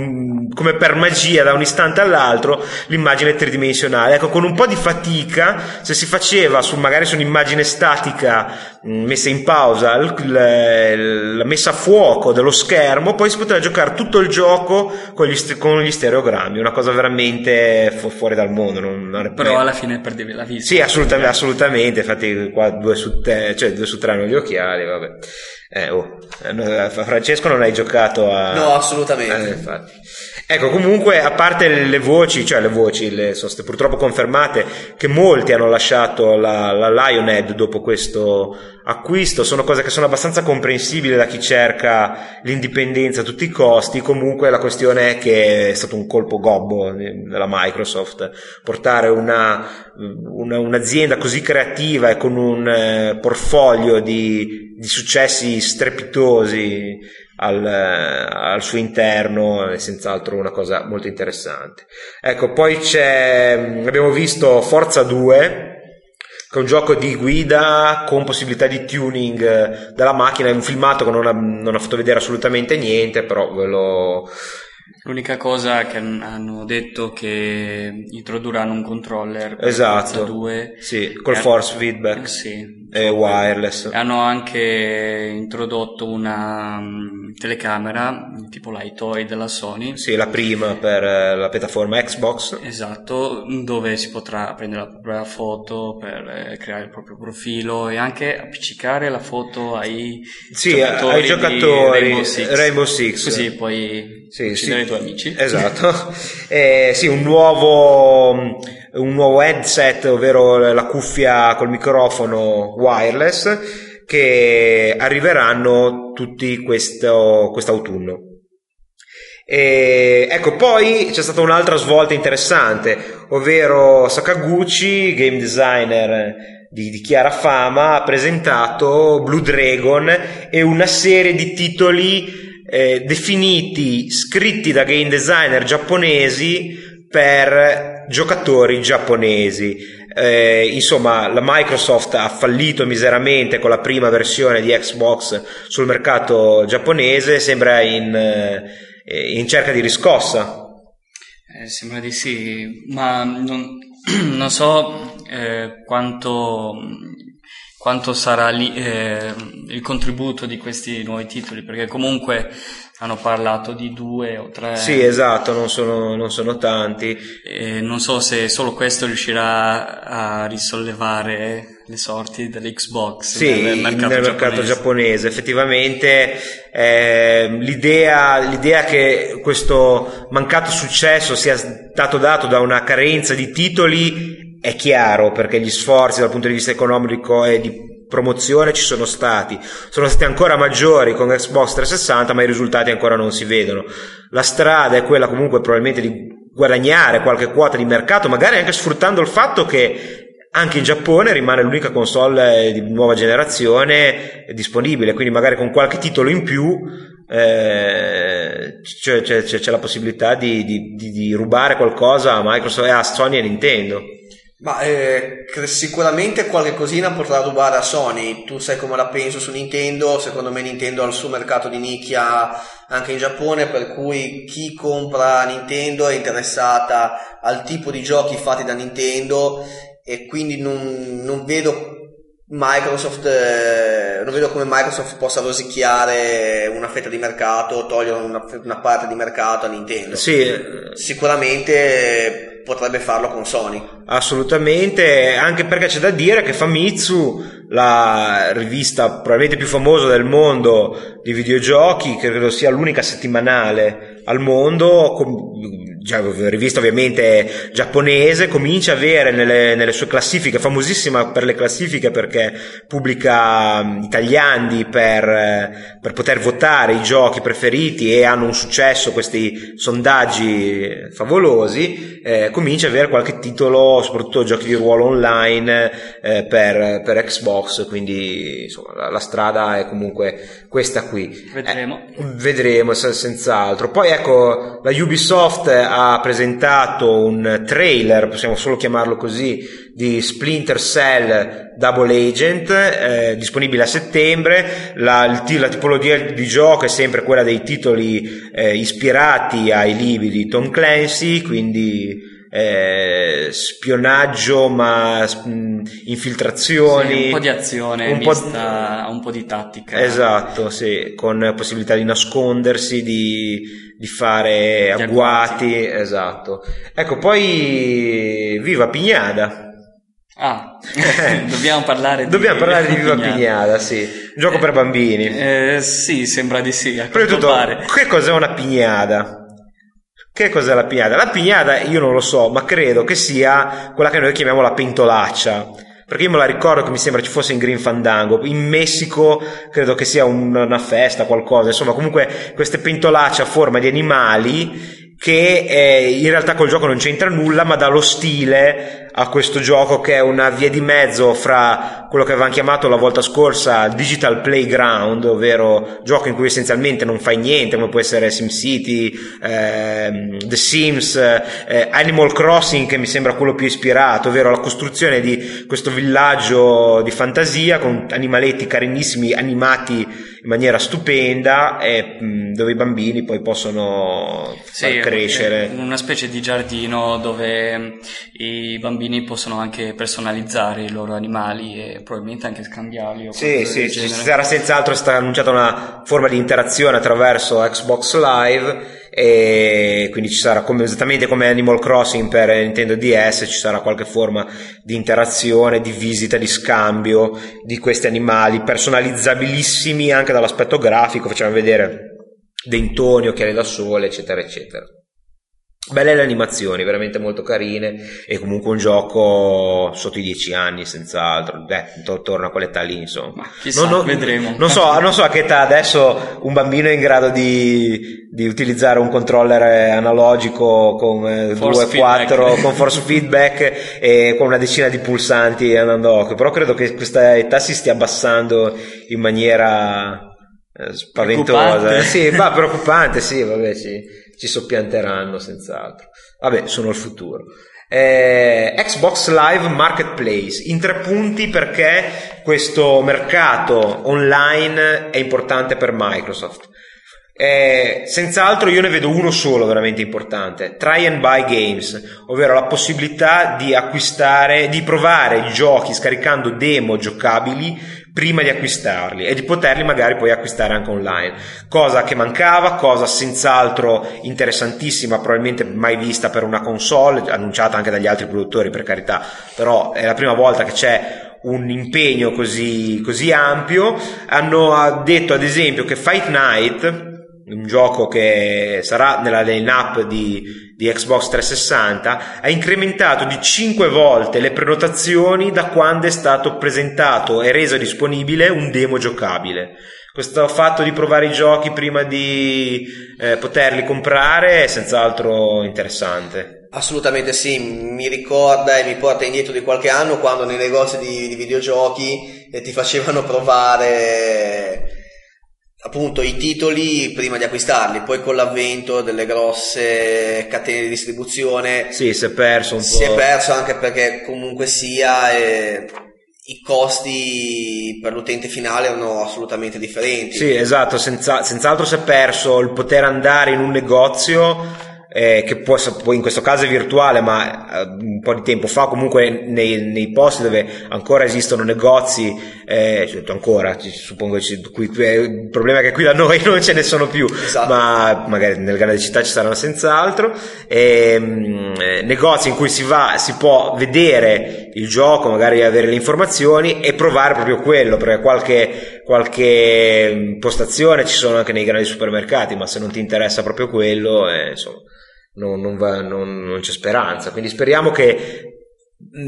come per magia da un istante all'altro l'immagine tridimensionale. Ecco, con un po' di fatica, se si faceva su, magari su un'immagine statica mh, messa in pausa, l- la messa a fuoco dello schermo, poi si poteva giocare tutto il gioco con gli, st- con gli stereogrammi, una cosa veramente fu- fuori dal mondo. Non, non- Però alla fine perdevi la vista. sì, assolutamente, assolutamente. Infatti, qua due su, te, cioè due su tre hanno gli occhiali, vabbè. Eh, oh, eh, Francesco non hai giocato a... No, assolutamente. Eh, infatti. Ecco, comunque, a parte le voci, cioè le voci, le sono state purtroppo confermate, che molti hanno lasciato la, la Lionhead dopo questo acquisto, sono cose che sono abbastanza comprensibili da chi cerca l'indipendenza a tutti i costi, comunque la questione è che è stato un colpo gobbo della Microsoft, portare una, una, un'azienda così creativa e con un eh, portfolio di, di successi strepitosi al, al, suo interno è senz'altro una cosa molto interessante. Ecco, poi c'è, abbiamo visto Forza 2, che è un gioco di guida con possibilità di tuning della macchina, è un filmato che non ha, non ha fatto vedere assolutamente niente, però ve lo, L'unica cosa che hanno detto che introdurranno un controller esatto, 2 sì, col force feedback sì, e wireless. Hanno anche introdotto una um, telecamera tipo l'iToy della Sony. Sì, la prima per uh, la piattaforma Xbox. Esatto, dove si potrà prendere la propria foto per uh, creare il proprio profilo e anche appiccicare la foto ai sì, giocatori, ai giocatori Rainbow Six. Rainbow Six. Così poi sì, sì. I tuoi amici. Esatto. Eh, sì, un nuovo, un nuovo headset, ovvero la cuffia col microfono wireless, che arriveranno tutti questo, quest'autunno. E, ecco, poi c'è stata un'altra svolta interessante, ovvero Sakaguchi, game designer di, di chiara fama, ha presentato Blue Dragon e una serie di titoli eh, definiti, scritti da game designer giapponesi per giocatori giapponesi. Eh, insomma, la Microsoft ha fallito miseramente con la prima versione di Xbox sul mercato giapponese, sembra in, eh, in cerca di riscossa. Eh, sembra di sì, ma non, non so eh, quanto quanto sarà lì, eh, il contributo di questi nuovi titoli, perché comunque hanno parlato di due o tre. Sì, esatto, non sono, non sono tanti. E non so se solo questo riuscirà a risollevare le sorti dell'Xbox sì, nel mercato, nel mercato giapponese. giapponese. Effettivamente eh, l'idea, l'idea che questo mancato successo sia stato dato da una carenza di titoli è chiaro perché gli sforzi dal punto di vista economico e di promozione ci sono stati, sono stati ancora maggiori con Xbox 360 ma i risultati ancora non si vedono. La strada è quella comunque probabilmente di guadagnare qualche quota di mercato, magari anche sfruttando il fatto che anche in Giappone rimane l'unica console di nuova generazione disponibile, quindi magari con qualche titolo in più eh, c'è, c'è, c'è, la possibilità di, di, di, rubare qualcosa a Microsoft, a Sony e Nintendo. Ma eh, sicuramente qualche cosina potrà rubare a Sony. Tu sai come la penso su Nintendo. Secondo me Nintendo ha il suo mercato di nicchia anche in Giappone, per cui chi compra Nintendo è interessata al tipo di giochi fatti da Nintendo e quindi non, non vedo Microsoft eh, non vedo come Microsoft possa rosicchiare una fetta di mercato, togliere una, una parte di mercato a Nintendo. Sì. Sicuramente potrebbe farlo con Sony. Assolutamente, anche perché c'è da dire che Famitsu, la rivista probabilmente più famosa del mondo di videogiochi, credo sia l'unica settimanale al mondo, rivista ovviamente giapponese, comincia a avere nelle, nelle, sue classifiche, famosissima per le classifiche perché pubblica mm, italiani per, per, poter votare i giochi preferiti e hanno un successo questi sondaggi favolosi, eh, comincia a avere qualche titolo, soprattutto giochi di ruolo online eh, per, per, Xbox, quindi insomma la, la, strada è comunque questa qui. Vedremo. Eh, vedremo senz'altro. Poi ecco, la Ubisoft ha presentato un trailer, possiamo solo chiamarlo così, di Splinter Cell Double Agent, eh, disponibile a settembre. La, la, tipologia di gioco è sempre quella dei titoli eh, ispirati ai libri di Tom Clancy, quindi eh, spionaggio ma mh, infiltrazioni sì, un po' di azione un po', di... un po' di tattica esatto sì con possibilità di nascondersi di, di fare agguati. agguati esatto ecco poi viva Pignada Ah, dobbiamo parlare di Dobbiamo parlare di Viva Pignata, sì. Un gioco per bambini. Eh, sì, sembra di sì. Prima di tutto, che cos'è una pignata? Che cos'è la pignata? La pignata io non lo so, ma credo che sia quella che noi chiamiamo la pentolaccia. Perché io me la ricordo che mi sembra ci fosse in Green Fandango. In Messico credo che sia una festa, qualcosa. Insomma, comunque queste pentolacce a forma di animali che eh, in realtà col gioco non c'entra nulla, ma dà lo stile a questo gioco che è una via di mezzo fra quello che avevamo chiamato la volta scorsa Digital Playground, ovvero gioco in cui essenzialmente non fai niente, come può essere SimCity, eh, The Sims, eh, Animal Crossing che mi sembra quello più ispirato, ovvero la costruzione di questo villaggio di fantasia con animaletti carinissimi animati in maniera stupenda e mh, dove i bambini poi possono sì, crescere. Una specie di giardino dove i bambini possono anche personalizzare i loro animali e probabilmente anche scambiarli. O sì, sì, ci sarà senz'altro stata annunciata una forma di interazione attraverso Xbox Live e quindi ci sarà come, esattamente come Animal Crossing per Nintendo DS ci sarà qualche forma di interazione, di visita, di scambio di questi animali personalizzabilissimi anche dall'aspetto grafico, facciamo vedere dentoni, occhiali da sole, eccetera, eccetera. Belle le animazioni, veramente molto carine e comunque un gioco sotto i 10 anni senz'altro, beh, torna a quell'età lì insomma. Chissà, non, vedremo. Non so, non so a che età adesso un bambino è in grado di, di utilizzare un controller analogico con eh, 2, 4, con force feedback e con una decina di pulsanti andando a occhio, però credo che questa età si stia abbassando in maniera eh, spaventosa. Sì, ma preoccupante, sì, vabbè, sì ci soppianteranno senz'altro. Vabbè, sono il futuro. Eh, Xbox Live Marketplace in tre punti perché questo mercato online è importante per Microsoft. Eh, senz'altro io ne vedo uno solo veramente importante, try and buy games, ovvero la possibilità di acquistare, di provare i giochi scaricando demo giocabili prima di acquistarli e di poterli magari poi acquistare anche online. Cosa che mancava, cosa senz'altro interessantissima, probabilmente mai vista per una console, annunciata anche dagli altri produttori per carità, però è la prima volta che c'è un impegno così, così ampio. Hanno detto ad esempio che Fight Night, un gioco che sarà nella line-up di, di, Xbox 360, ha incrementato di 5 volte le prenotazioni da quando è stato presentato e reso disponibile un demo giocabile. Questo fatto di provare i giochi prima di eh, poterli comprare è senz'altro interessante. Assolutamente sì, mi ricorda e mi porta indietro di qualche anno quando nei negozi di, di videogiochi eh, ti facevano provare appunto i titoli prima di acquistarli, poi con l'avvento delle grosse catene di distribuzione sì, si è perso un po'. Si è perso anche perché comunque sia eh, i costi per l'utente finale erano assolutamente differenti. Sì, esatto, senza, senz'altro si è perso il poter andare in un negozio eh, che può, può, in questo caso è virtuale, ma eh, un po' di tempo fa comunque nei, nei posti dove ancora esistono negozi, eh, ancora, suppongo che qui, qui, il problema è che qui da noi non ce ne sono più, esatto. ma magari nelle grandi città ci saranno senz'altro, ehm, eh, negozi in cui si va, si può vedere il gioco, magari avere le informazioni e provare proprio quello, perché qualche, qualche postazione ci sono anche nei grandi supermercati, ma se non ti interessa proprio quello, eh, insomma non, non, va, non, non c'è speranza. Quindi speriamo che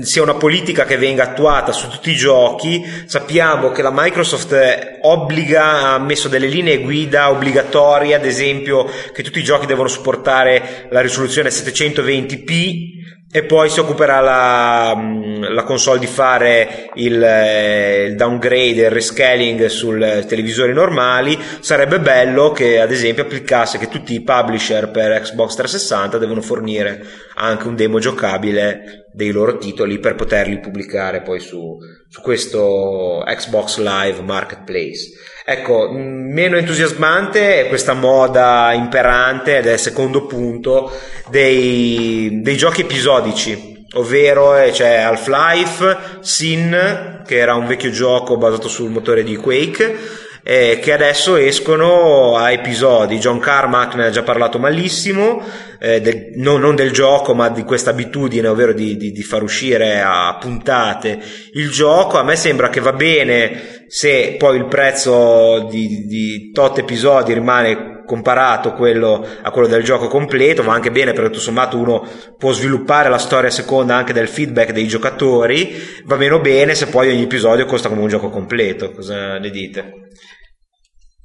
sia una politica che venga attuata su tutti i giochi. Sappiamo che la Microsoft obbliga, ha messo delle linee guida obbligatorie, ad esempio che tutti i giochi devono supportare la risoluzione 720p e poi si occuperà la, la console di fare il, eh, il downgrade, il rescaling sul televisori normali. Sarebbe bello che ad esempio applicasse che tutti i publisher per Xbox 360 devono fornire anche un demo giocabile dei loro titoli per poterli pubblicare poi su, su questo Xbox Live Marketplace. Ecco, meno entusiasmante è questa moda imperante ed è il secondo punto dei, dei giochi episodici, ovvero eh, c'è Half-Life, Sin, che era un vecchio gioco basato sul motore di Quake, eh, che adesso escono a episodi. John Carmack ne ha già parlato malissimo, eh, del, no, non del gioco, ma di questa abitudine, ovvero di, di, di, far uscire a puntate il gioco. A me sembra che va bene se poi il prezzo di, di tot episodi rimane comparato quello, a quello del gioco completo, va anche bene perché tutto sommato uno può sviluppare la storia seconda anche del feedback dei giocatori, va meno bene se poi ogni episodio costa come un gioco completo. Cosa ne dite?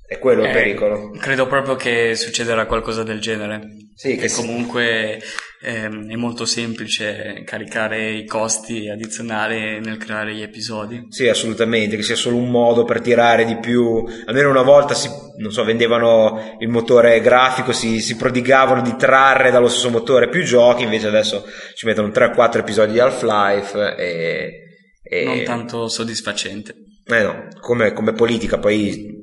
È quello il Eh, pericolo. Credo proprio che succederà qualcosa del genere. Sì, che comunque ehm, è molto semplice caricare i costi addizionali nel creare gli episodi. Sì, assolutamente, che sia solo un modo per tirare di più. Almeno una volta si, non so, vendevano il motore grafico, si, si prodigavano di trarre dallo stesso motore più giochi, invece adesso ci mettono 3-4 episodi di Half-Life e... e- Non tanto soddisfacente. Eh no, come, come politica poi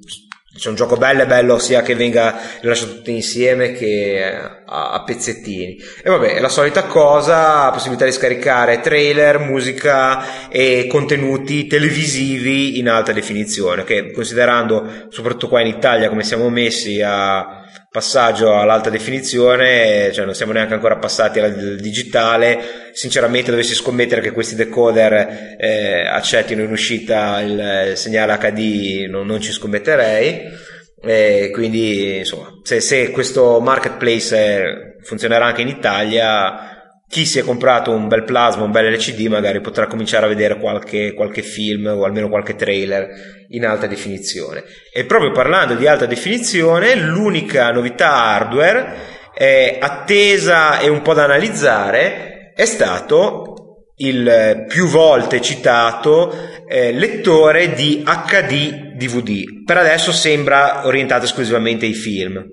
c'è un gioco bello e bello sia che venga rilasciato tutto insieme che a, a pezzettini. E vabbè, è la solita cosa, possibilità di scaricare trailer, musica e contenuti televisivi in alta definizione, che considerando soprattutto qua in Italia come siamo messi a passaggio all'alta definizione, cioè non siamo neanche ancora passati al digitale, sinceramente dovessi scommettere che questi decoder eh, accettino in uscita il, segnale HD non, non ci scommetterei. Eh, quindi insomma se, se questo marketplace funzionerà anche in Italia chi si è comprato un bel plasma, un bel LCD magari potrà cominciare a vedere qualche, qualche film o almeno qualche trailer in alta definizione. E proprio parlando di alta definizione, l'unica novità hardware eh, attesa e un po' da analizzare è stato il più volte citato eh, lettore di HD DVD. Per adesso sembra orientato esclusivamente ai film.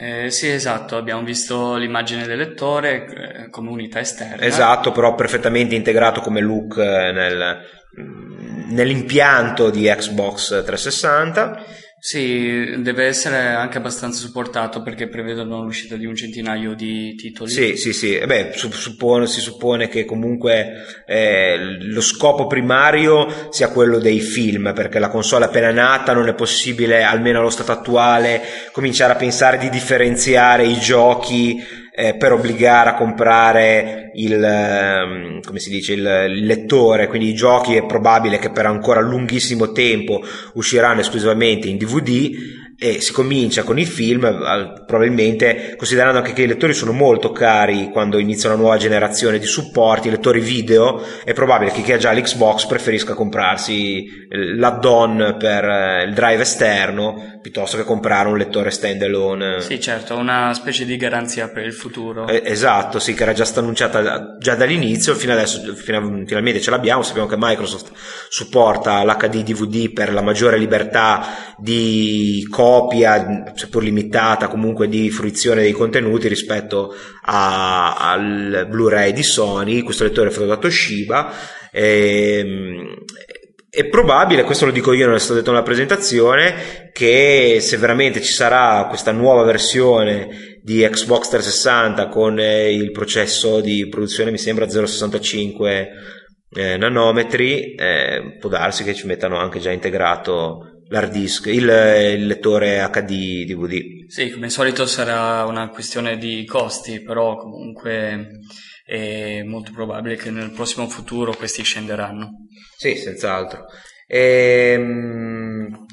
Eh, sì, esatto, abbiamo visto l'immagine del lettore eh, come unità esterna. Esatto, però perfettamente integrato come look eh, nel, nell'impianto di Xbox 360. Sì, deve essere anche abbastanza supportato perché prevedono l'uscita di un centinaio di titoli. Sì, sì, sì. Eh Beh, su- suppone- si suppone che comunque eh, lo scopo primario sia quello dei film, perché la console appena nata non è possibile, almeno allo stato attuale, cominciare a pensare di differenziare i giochi eh, per obbligare a comprare il, ehm, come si dice, il, il lettore, quindi i giochi è probabile che per ancora lunghissimo tempo usciranno esclusivamente in DVD e si comincia con i film, eh, probabilmente considerando anche che i lettori sono molto cari quando inizia una nuova generazione di supporti, lettori video, è probabile che chi ha già l'Xbox preferisca comprarsi l'add-on per eh, il drive esterno piuttosto che comprare un lettore standalone. Sì, certo, una specie di garanzia per il futuro. Eh, esatto, sì, che era già stata annunciata già dall'inizio, fino adesso fino- finalmente ce l'abbiamo, sappiamo che Microsoft supporta l'HD DVD per la maggiore libertà di copia, seppur limitata, comunque di fruizione dei contenuti rispetto a- al Blu-ray di Sony, questo lettore è fatto da Toshiba. Ehm, è probabile, questo lo dico io, non è stato detto nella presentazione, che se veramente ci sarà questa nuova versione di Xbox 360 con eh, il processo di produzione, mi sembra 0,65 eh, nanometri, eh, può darsi che ci mettano anche già integrato l'hard disk, il, il lettore HD DVD. Sì, come al solito sarà una questione di costi, però comunque è molto probabile che nel prossimo futuro questi scenderanno. Sì, senz'altro. Ehm,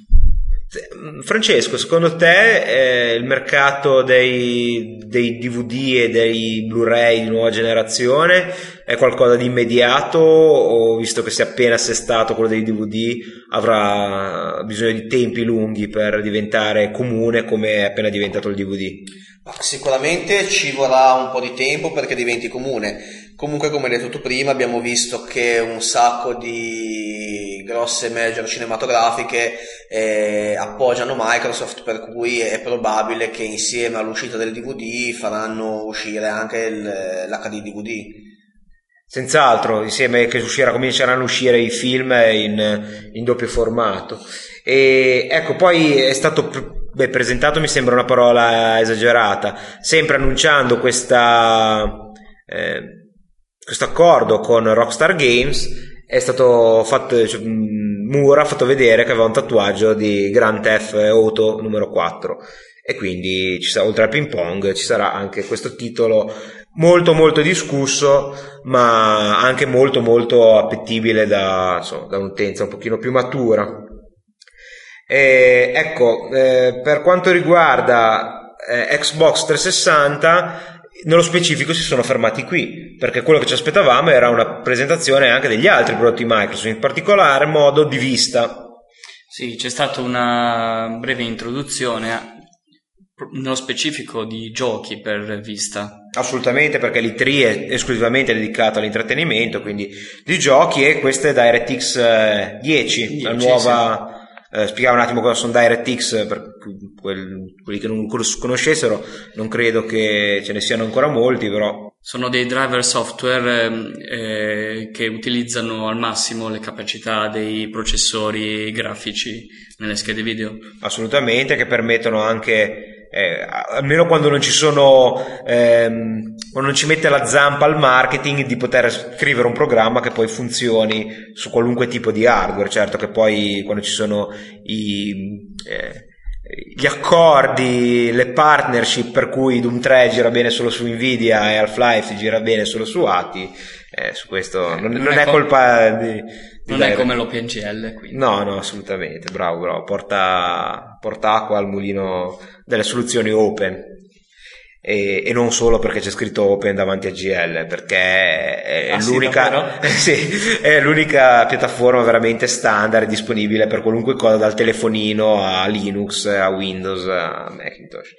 Francesco, secondo te eh, il mercato dei, dei DVD e dei Blu-ray di nuova generazione è qualcosa di immediato o visto che si è appena assestato quello dei DVD avrà bisogno di tempi lunghi per diventare comune come è appena diventato il DVD? Sicuramente ci vorrà un po' di tempo perché diventi comune. Comunque, come detto prima, abbiamo visto che un sacco di grosse major cinematografiche eh, appoggiano Microsoft, per cui è probabile che insieme all'uscita del DVD faranno uscire anche il- l'HD DVD. Senz'altro, insieme che uscirà, cominceranno a uscire i film in, in doppio formato. E ecco, poi è stato beh, presentato, mi sembra una parola esagerata, sempre annunciando questa, eh, questo accordo con Rockstar Games. È stato fatto, cioè, Moore ha fatto vedere che aveva un tatuaggio di Grand Theft Auto numero 4 e quindi ci sarà, oltre al ping pong ci sarà anche questo titolo molto molto discusso ma anche molto molto appetibile da, insomma, da un'utenza un pochino più matura. E, ecco eh, per quanto riguarda eh, Xbox 360 nello specifico si sono fermati qui perché quello che ci aspettavamo era una presentazione anche degli altri prodotti Microsoft in particolare modo di vista sì c'è stata una breve introduzione nello specifico di giochi per vista. Assolutamente, perché l'I3 è esclusivamente dedicato all'intrattenimento, quindi di giochi e questa è DirectX 10, 10 la nuova... Sì. Eh, spiegare un attimo cosa sono DirectX per quel, quelli che non conoscessero, non credo che ce ne siano ancora molti, però. Sono dei driver software eh, che utilizzano al massimo le capacità dei processori grafici nelle schede video. Assolutamente, che permettono anche eh, almeno quando non ci sono ehm, non ci mette la zampa al marketing di poter scrivere un programma che poi funzioni su qualunque tipo di hardware. Certo che poi quando ci sono i eh, gli accordi, le partnership per cui Doom 3 gira bene solo su Nvidia e Half-Life gira bene solo su ATI, eh, su questo non, non, non è, è, colpa di, non è come l'OpenGL. Quindi. No, no, assolutamente, bravo, bravo, porta, porta acqua al mulino delle soluzioni open. E, e, non solo perché c'è scritto open davanti a GL perché è, ah, l'unica, sì, sì, è l'unica piattaforma veramente standard disponibile per qualunque cosa dal telefonino a Linux a Windows a Macintosh.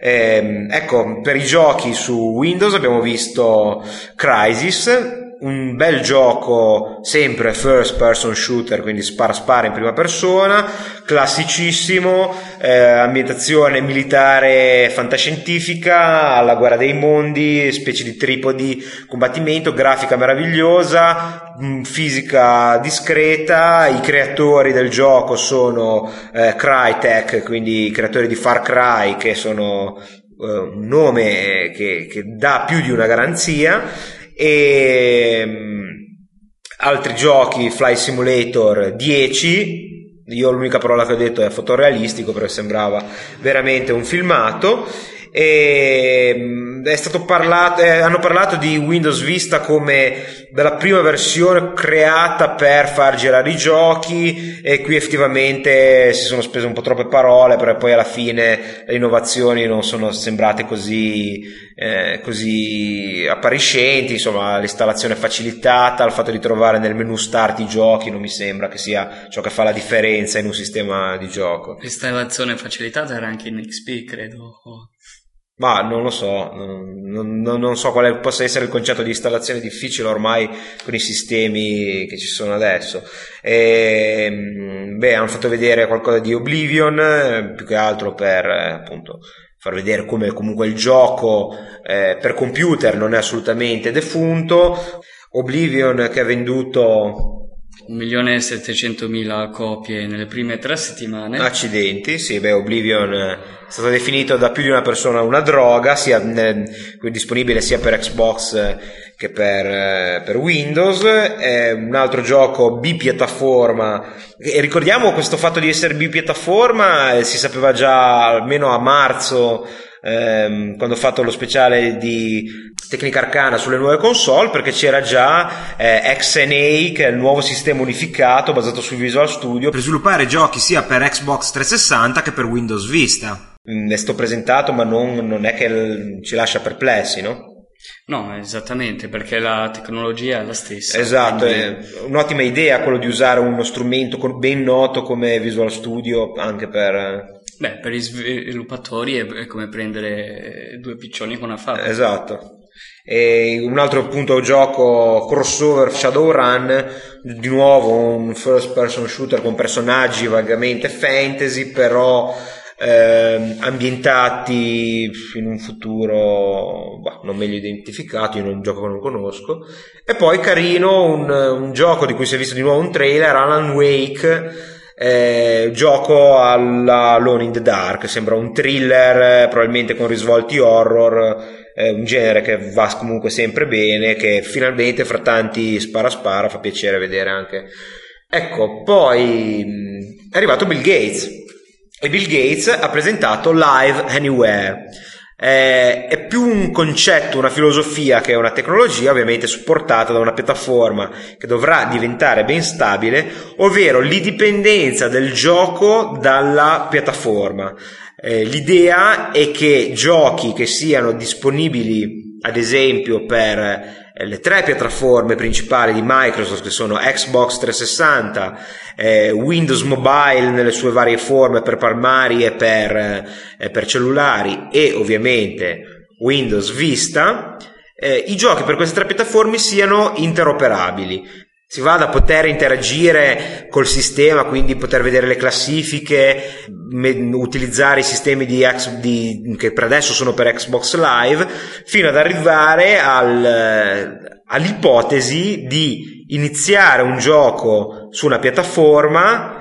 E, ehm, ecco per i giochi su Windows abbiamo visto Crisis un bel gioco sempre first person shooter quindi spara spara in prima persona classicissimo eh, ambientazione militare fantascientifica alla guerra dei mondi specie di tripodi combattimento grafica meravigliosa mh, fisica discreta i creatori del gioco sono eh, Crytek quindi i creatori di Far Cry che sono eh, un nome che, che dà più di una garanzia e um, altri giochi Fly Simulator 10 io l'unica parola che ho detto è fotorealistico perché sembrava veramente un filmato e mm, è stato parlato, eh, hanno parlato di Windows Vista come della prima versione creata per far girare i giochi e qui effettivamente si sono spese un po' troppe parole perché poi alla fine le innovazioni non sono sembrate così, eh, così appariscenti, insomma l'installazione facilitata, il fatto di trovare nel menu start i giochi non mi sembra che sia ciò che fa la differenza in un sistema di gioco. L'installazione facilitata era anche in XP credo. Ma non lo so, non, non, non, so quale possa essere il concetto di installazione difficile ormai con i sistemi che ci sono adesso. E, ehm, beh, hanno fatto vedere qualcosa di Oblivion, più che altro per appunto far vedere come comunque il gioco eh, per computer non è assolutamente defunto. Oblivion che ha venduto 1.700.000 copie nelle prime tre settimane. Accidenti, sì, beh, Oblivion è stato definito da più di una persona una droga, sia eh, disponibile sia per Xbox che per, eh, per Windows. È un altro gioco bipiattaforma. Ricordiamo questo fatto di essere bipiattaforma, eh, si sapeva già almeno a marzo ehm, quando ho fatto lo speciale di Tecnica Arcana sulle nuove console perché c'era già eh, XNA che è il nuovo sistema unificato basato su Visual Studio per sviluppare giochi sia per Xbox 360 che per Windows Vista. Mm, è sto presentato ma non, non è che ci lascia perplessi, no? No, esattamente, perché la tecnologia è la stessa. Esatto, quindi... è un'ottima idea quello di usare uno strumento ben noto come Visual Studio anche per Beh, per gli sviluppatori è, come prendere due piccioni con una fava. Esatto. E un altro appunto gioco crossover Shadowrun, di nuovo un first person shooter con personaggi vagamente fantasy, però eh, ambientati in un futuro bah, non meglio identificato, in un gioco che non conosco. E poi carino un, un gioco di cui si è visto di nuovo un trailer, Alan Wake eh, gioco alla Alone in the Dark, sembra un thriller, eh, probabilmente con risvolti horror, eh, un genere che va comunque sempre bene, che finalmente fra tanti spara spara fa piacere vedere anche Ecco, poi è arrivato Bill Gates e Bill Gates ha presentato Live Anywhere. Eh, è più un concetto, una filosofia che una tecnologia ovviamente supportata da una piattaforma che dovrà diventare ben stabile, ovvero l'indipendenza del gioco dalla piattaforma. Eh, l'idea è che giochi che siano disponibili ad esempio per le tre piattaforme principali di Microsoft che sono Xbox 360, eh, Windows Mobile nelle sue varie forme per palmari e per, eh, per cellulari e ovviamente Windows Vista, eh, i giochi per queste tre piattaforme siano interoperabili si va da poter interagire col sistema, quindi poter vedere le classifiche, me, utilizzare i sistemi di, di, che per adesso sono per Xbox Live, fino ad arrivare al, all'ipotesi di iniziare un gioco su una piattaforma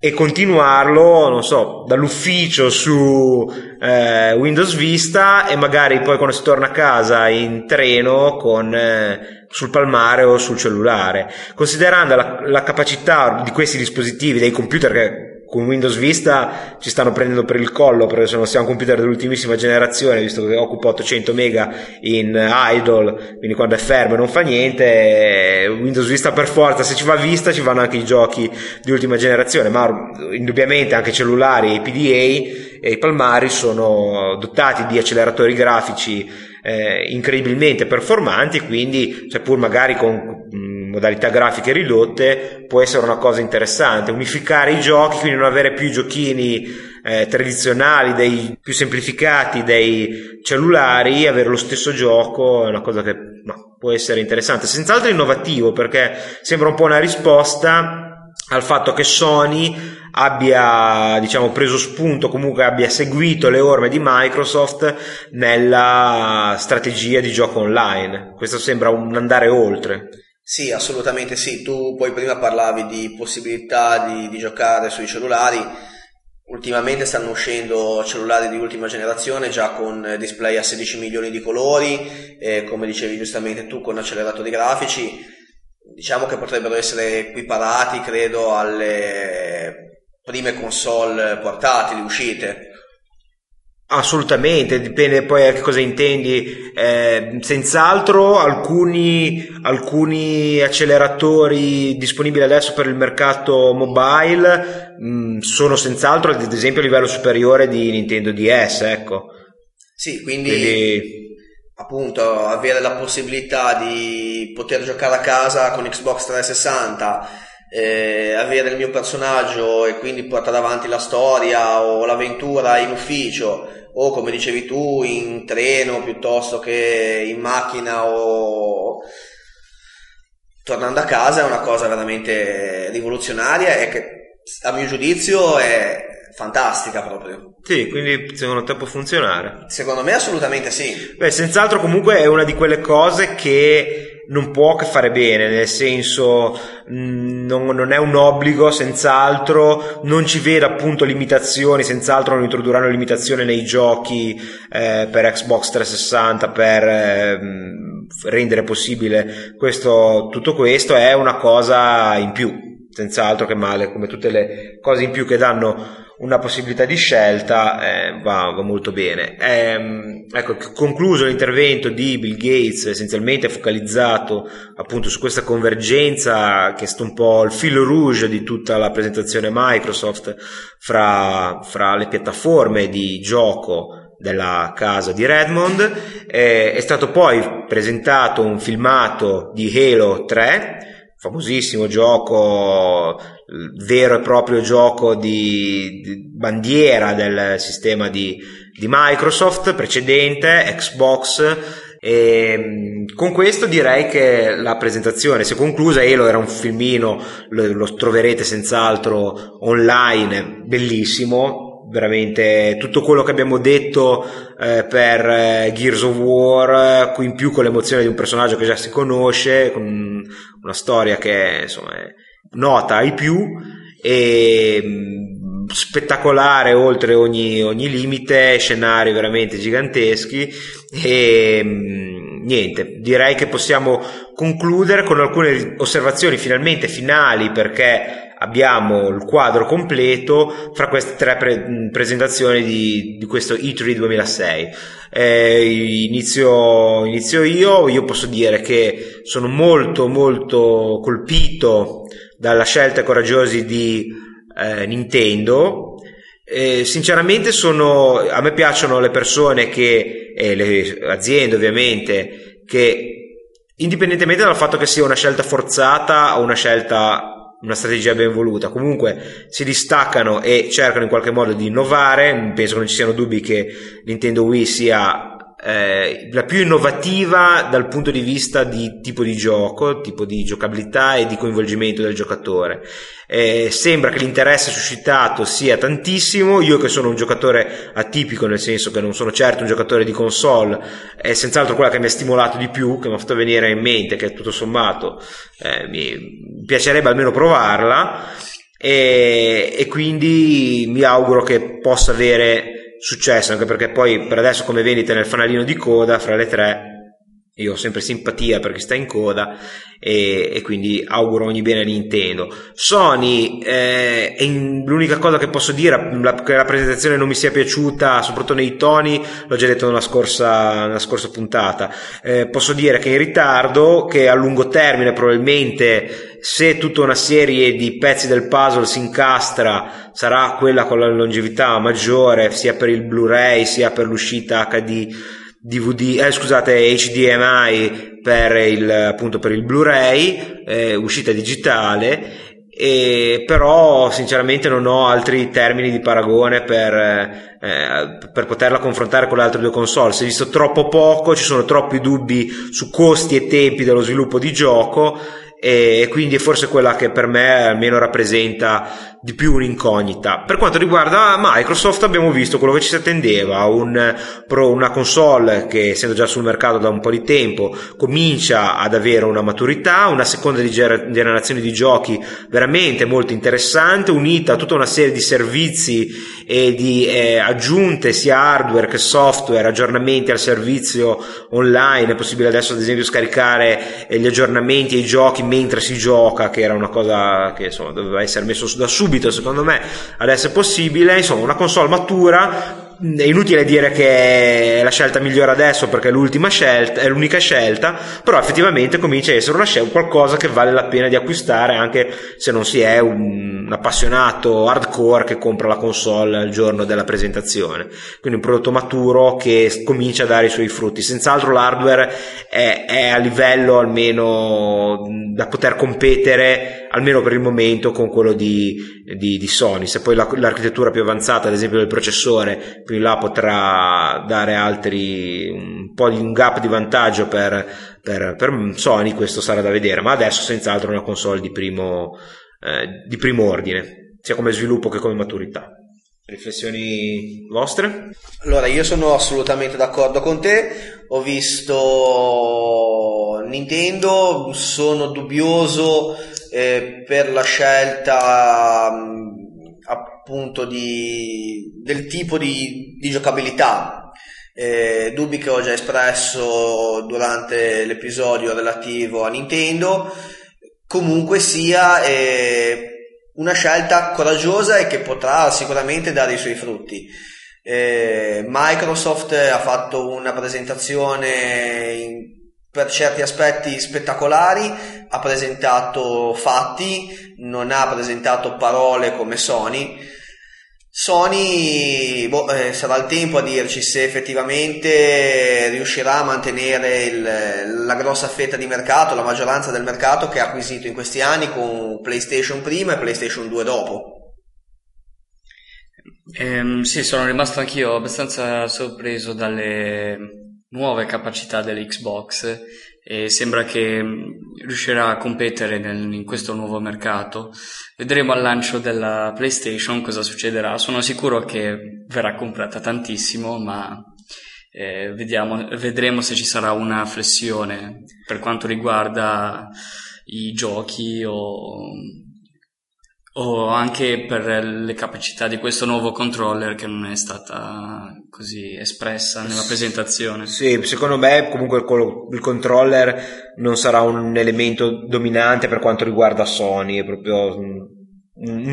e continuarlo, non so, dall'ufficio su eh, Windows Vista e magari poi quando si torna a casa in treno con, eh, sul palmare o sul cellulare. Considerando la, la capacità di questi dispositivi, dei computer che con Windows Vista ci stanno prendendo per il collo perché se non siamo un computer dell'ultimissima generazione visto che occupa 800 mega in idle quindi quando è fermo non fa niente Windows Vista per forza se ci va Vista ci vanno anche i giochi di ultima generazione ma indubbiamente anche cellulari e i PDA e i palmari sono dotati di acceleratori grafici eh, incredibilmente performanti quindi seppur magari con modalità grafiche ridotte può essere una cosa interessante. Unificare i giochi, quindi non avere più giochini eh, tradizionali, dei più semplificati dei cellulari, avere lo stesso gioco è una cosa che no, può essere interessante. Senz'altro innovativo perché sembra un po' una risposta al fatto che Sony abbia diciamo preso spunto comunque abbia seguito le orme di Microsoft nella strategia di gioco online questo sembra un andare oltre sì, assolutamente sì. Tu poi prima parlavi di possibilità di, di giocare sui cellulari. Ultimamente stanno uscendo cellulari di ultima generazione già con display a 16 milioni di colori, e come dicevi giustamente tu, con acceleratori grafici. Diciamo che potrebbero essere equiparati, credo, alle prime console portatili uscite. Assolutamente, dipende poi a che cosa intendi. Eh, senz'altro alcuni, alcuni, acceleratori disponibili adesso per il mercato mobile mh, mm, sono senz'altro ad esempio a livello superiore di Nintendo DS, ecco. Sì, quindi, quindi appunto avere la possibilità di poter giocare a casa con Xbox 360 eh, avere il mio personaggio e quindi portare avanti la storia o l'avventura in ufficio o come dicevi tu in treno piuttosto che in macchina o tornando a casa è una cosa veramente rivoluzionaria e che a mio giudizio è fantastica proprio. Sì, quindi secondo te può funzionare? Secondo me assolutamente sì. Beh, senz'altro comunque è una di quelle cose che non può che fare bene, nel senso mm, non, non, è un obbligo, senz'altro, non ci vede appunto limitazioni, senz'altro non introdurranno limitazioni nei giochi eh, per Xbox 360 per eh, rendere possibile questo, tutto questo, è una cosa in più, senz'altro che male, come tutte le cose in più che danno una possibilità di scelta eh, va, va, molto bene. Eh, ecco, concluso l'intervento di Bill Gates, essenzialmente focalizzato appunto su questa convergenza che è stato un po' il filo rouge di tutta la presentazione Microsoft fra, fra le piattaforme di gioco della casa di Redmond. Eh, è stato poi presentato un filmato di Halo 3 famosissimo gioco, vero e proprio gioco di, di bandiera del sistema di, di, Microsoft precedente, Xbox. E con questo direi che la presentazione si è conclusa. Elo era un filmino, lo, lo troverete senz'altro online, bellissimo. Veramente tutto quello che abbiamo detto eh, per eh, Gears of War, in più con l'emozione di un personaggio che già si conosce, con una storia che insomma è nota ai più e mm, spettacolare oltre ogni, ogni limite, scenari veramente giganteschi e mm, niente, direi che possiamo concludere con alcune osservazioni finalmente finali perché abbiamo il quadro completo fra queste tre pre- presentazioni di, di, questo E3 2006. Eh, inizio, inizio io, io posso dire che sono molto molto colpito dalla scelta coraggiosa di eh, Nintendo eh, sinceramente sono, a me piacciono le persone e le aziende ovviamente, che indipendentemente dal fatto che sia una scelta forzata o una scelta una strategia ben voluta. Comunque si distaccano e cercano in qualche modo di innovare. Penso che non ci siano dubbi che Nintendo Wii sia eh, la più innovativa dal punto di vista di tipo di gioco, tipo di giocabilità e di coinvolgimento del giocatore. Eh, sembra che l'interesse suscitato sia tantissimo. Io, che sono un giocatore atipico, nel senso che non sono certo un giocatore di console, è senz'altro quella che mi ha stimolato di più, che mi ha fatto venire in mente che tutto sommato eh, mi piacerebbe almeno provarla. E, e quindi mi auguro che possa avere successo, anche perché poi per adesso come vendita nel fanalino di coda fra le tre io ho sempre simpatia per chi sta in coda e, e quindi auguro ogni bene a Nintendo. Sony, eh, è l'unica cosa che posso dire, la, che la presentazione non mi sia piaciuta, soprattutto nei toni, l'ho già detto nella scorsa, nella scorsa puntata. Eh, posso dire che è in ritardo, che a lungo termine probabilmente se tutta una serie di pezzi del puzzle si incastra sarà quella con la longevità maggiore sia per il Blu-ray sia per l'uscita HD DVD, eh, scusate, HDMI per il, appunto per il Blu-ray, eh, uscita digitale, e però sinceramente non ho altri termini di paragone per, eh, per poterla confrontare con le altre due console. Si è visto troppo poco, ci sono troppi dubbi su costi e tempi dello sviluppo di gioco e quindi è forse quella che per me almeno rappresenta di più un'incognita. Per quanto riguarda Microsoft abbiamo visto quello che ci si attendeva, un, una console che essendo già sul mercato da un po' di tempo comincia ad avere una maturità, una seconda generazione di giochi veramente molto interessante, unita a tutta una serie di servizi e di eh, aggiunte sia hardware che software, aggiornamenti al servizio online, è possibile adesso ad esempio scaricare eh, gli aggiornamenti ai giochi mentre si gioca, che era una cosa che insomma doveva essere messo da subito secondo me adesso è possibile, insomma una console matura è inutile dire che è la scelta migliore adesso perché è l'ultima scelta, è l'unica scelta, però effettivamente comincia a essere una scelta, qualcosa che vale la pena di acquistare anche se non si è un appassionato hardcore che compra la console il giorno della presentazione. Quindi un prodotto maturo che comincia a dare i suoi frutti. Senz'altro l'hardware è, è a livello almeno da poter competere, almeno per il momento, con quello di, di, di Sony. Se poi la, l'architettura più avanzata, ad esempio del processore, più in là potrà dare altri un po' di un gap di vantaggio per, per, per Sony, questo sarà da vedere, ma adesso senz'altro è una console di primo, eh, di primo ordine, sia come sviluppo che come maturità. Riflessioni vostre? Allora, io sono assolutamente d'accordo con te. Ho visto Nintendo, sono dubbioso eh, per la scelta appunto di, del tipo di, di giocabilità. Eh, dubbi che ho già espresso durante l'episodio relativo a Nintendo. Comunque sia eh, una scelta coraggiosa e che potrà sicuramente dare i suoi frutti. Eh, Microsoft ha fatto una presentazione per certi aspetti spettacolari, ha presentato fatti, non ha presentato parole come Sony Sony boh, eh, sarà il tempo a dirci se effettivamente riuscirà a mantenere il, la grossa fetta di mercato, la maggioranza del mercato che ha acquisito in questi anni con PlayStation prima e PlayStation 2 dopo. Eh, sì, sono rimasto anch'io abbastanza sorpreso dalle nuove capacità dell'Xbox e sembra che mm, riuscirà a competere nel, in questo nuovo mercato. Vedremo al lancio della PlayStation cosa succederà. Sono sicuro che verrà comprata tantissimo, ma eh, vediamo, vedremo se ci sarà una flessione per quanto riguarda i giochi o o anche per le capacità di questo nuovo controller che non è stata così espressa nella presentazione. Sì, secondo me comunque il controller non sarà un elemento dominante per quanto riguarda Sony, è proprio un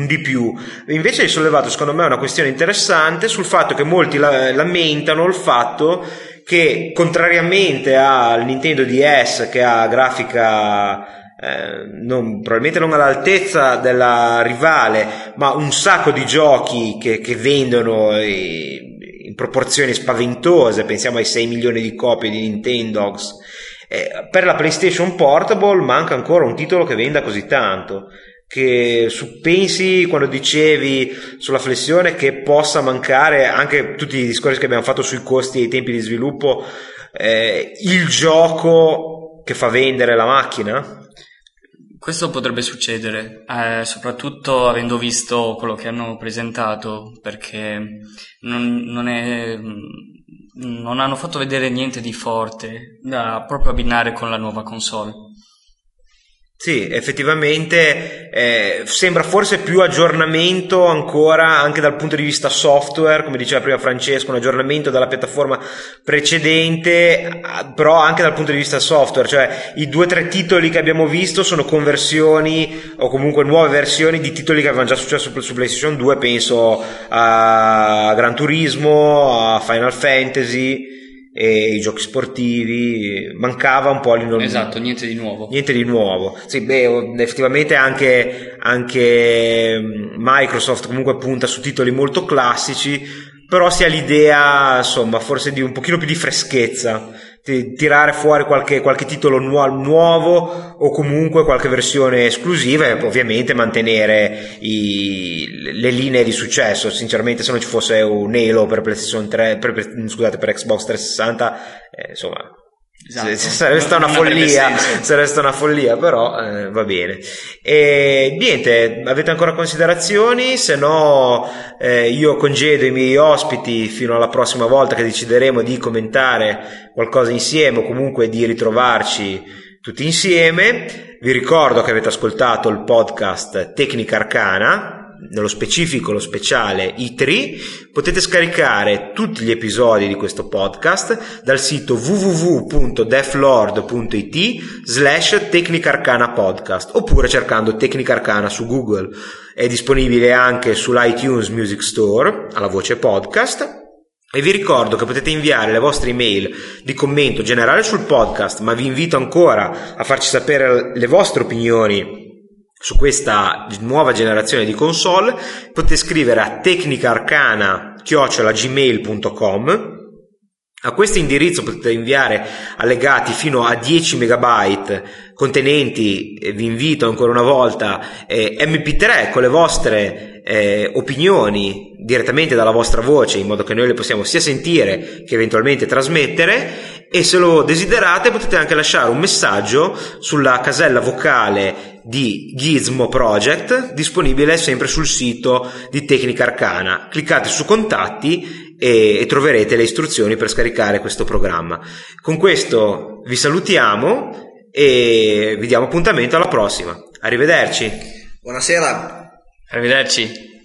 di più. Invece hai sollevato secondo me una questione interessante sul fatto che molti lamentano il fatto che contrariamente al Nintendo DS che ha grafica eh, non, probabilmente non all'altezza della rivale, ma un sacco di giochi che, che vendono in proporzioni spaventose, pensiamo ai 6 milioni di copie di Nintendogs. Eh, per la PlayStation Portable manca ancora un titolo che venda così tanto che su, pensi quando dicevi sulla flessione che possa mancare anche tutti i discorsi che abbiamo fatto sui costi e i tempi di sviluppo eh, il gioco che fa vendere la macchina? Questo potrebbe succedere, eh, soprattutto avendo visto quello che hanno presentato, perché non, non, è, non hanno fatto vedere niente di forte da proprio abbinare con la nuova console. Sì, effettivamente eh, sembra forse più aggiornamento ancora anche dal punto di vista software, come diceva prima Francesco, un aggiornamento dalla piattaforma precedente, però anche dal punto di vista software, cioè i due o tre titoli che abbiamo visto sono conversioni o comunque nuove versioni di titoli che avevano già successo su PlayStation 2, penso a Gran Turismo, a Final Fantasy i giochi sportivi, mancava un po' l'innovazione. Esatto, niente di nuovo. Niente di nuovo. Sì, beh, effettivamente anche, anche Microsoft comunque punta su titoli molto classici, però si ha l'idea, insomma, forse di un pochino più di freschezza tirare fuori qualche, qualche titolo nuo- nuovo o comunque qualche versione esclusiva e ovviamente mantenere i, le linee di successo. Sinceramente, se non ci fosse un Halo per PlayStation 3, per, per, scusate, per Xbox 360, eh, insomma, Esatto. Sarebbe stata una follia, sarebbe stata una follia, però eh, va bene. E niente, avete ancora considerazioni? Se no, eh, io congedo i miei ospiti fino alla prossima volta che decideremo di commentare qualcosa insieme o comunque di ritrovarci tutti insieme. Vi ricordo che avete ascoltato il podcast Tecnica Arcana nello specifico lo speciale I3, potete scaricare tutti gli episodi di questo podcast dal sito www.deflord.it slash Tecnica Arcana Podcast oppure cercando Tecnica Arcana su Google. È disponibile anche sull'iTunes Music Store alla voce podcast. E vi ricordo che potete inviare le vostre email di commento generale sul podcast, ma vi invito ancora a farci sapere le vostre opinioni su questa nuova generazione di console potete scrivere a tecnicaarcana.gmail.com a questo indirizzo potete inviare allegati fino a 10 megabyte contenenti, vi invito ancora una volta, eh, mp3 con le vostre eh, opinioni direttamente dalla vostra voce in modo che noi le possiamo sia sentire che eventualmente trasmettere e se lo desiderate potete anche lasciare un messaggio sulla casella vocale di Gizmo Project disponibile sempre sul sito di Tecnica Arcana. Cliccate su contatti e, e troverete le istruzioni per scaricare questo programma. Con questo vi salutiamo e vi diamo appuntamento alla prossima. Arrivederci. Buonasera. Arrivederci.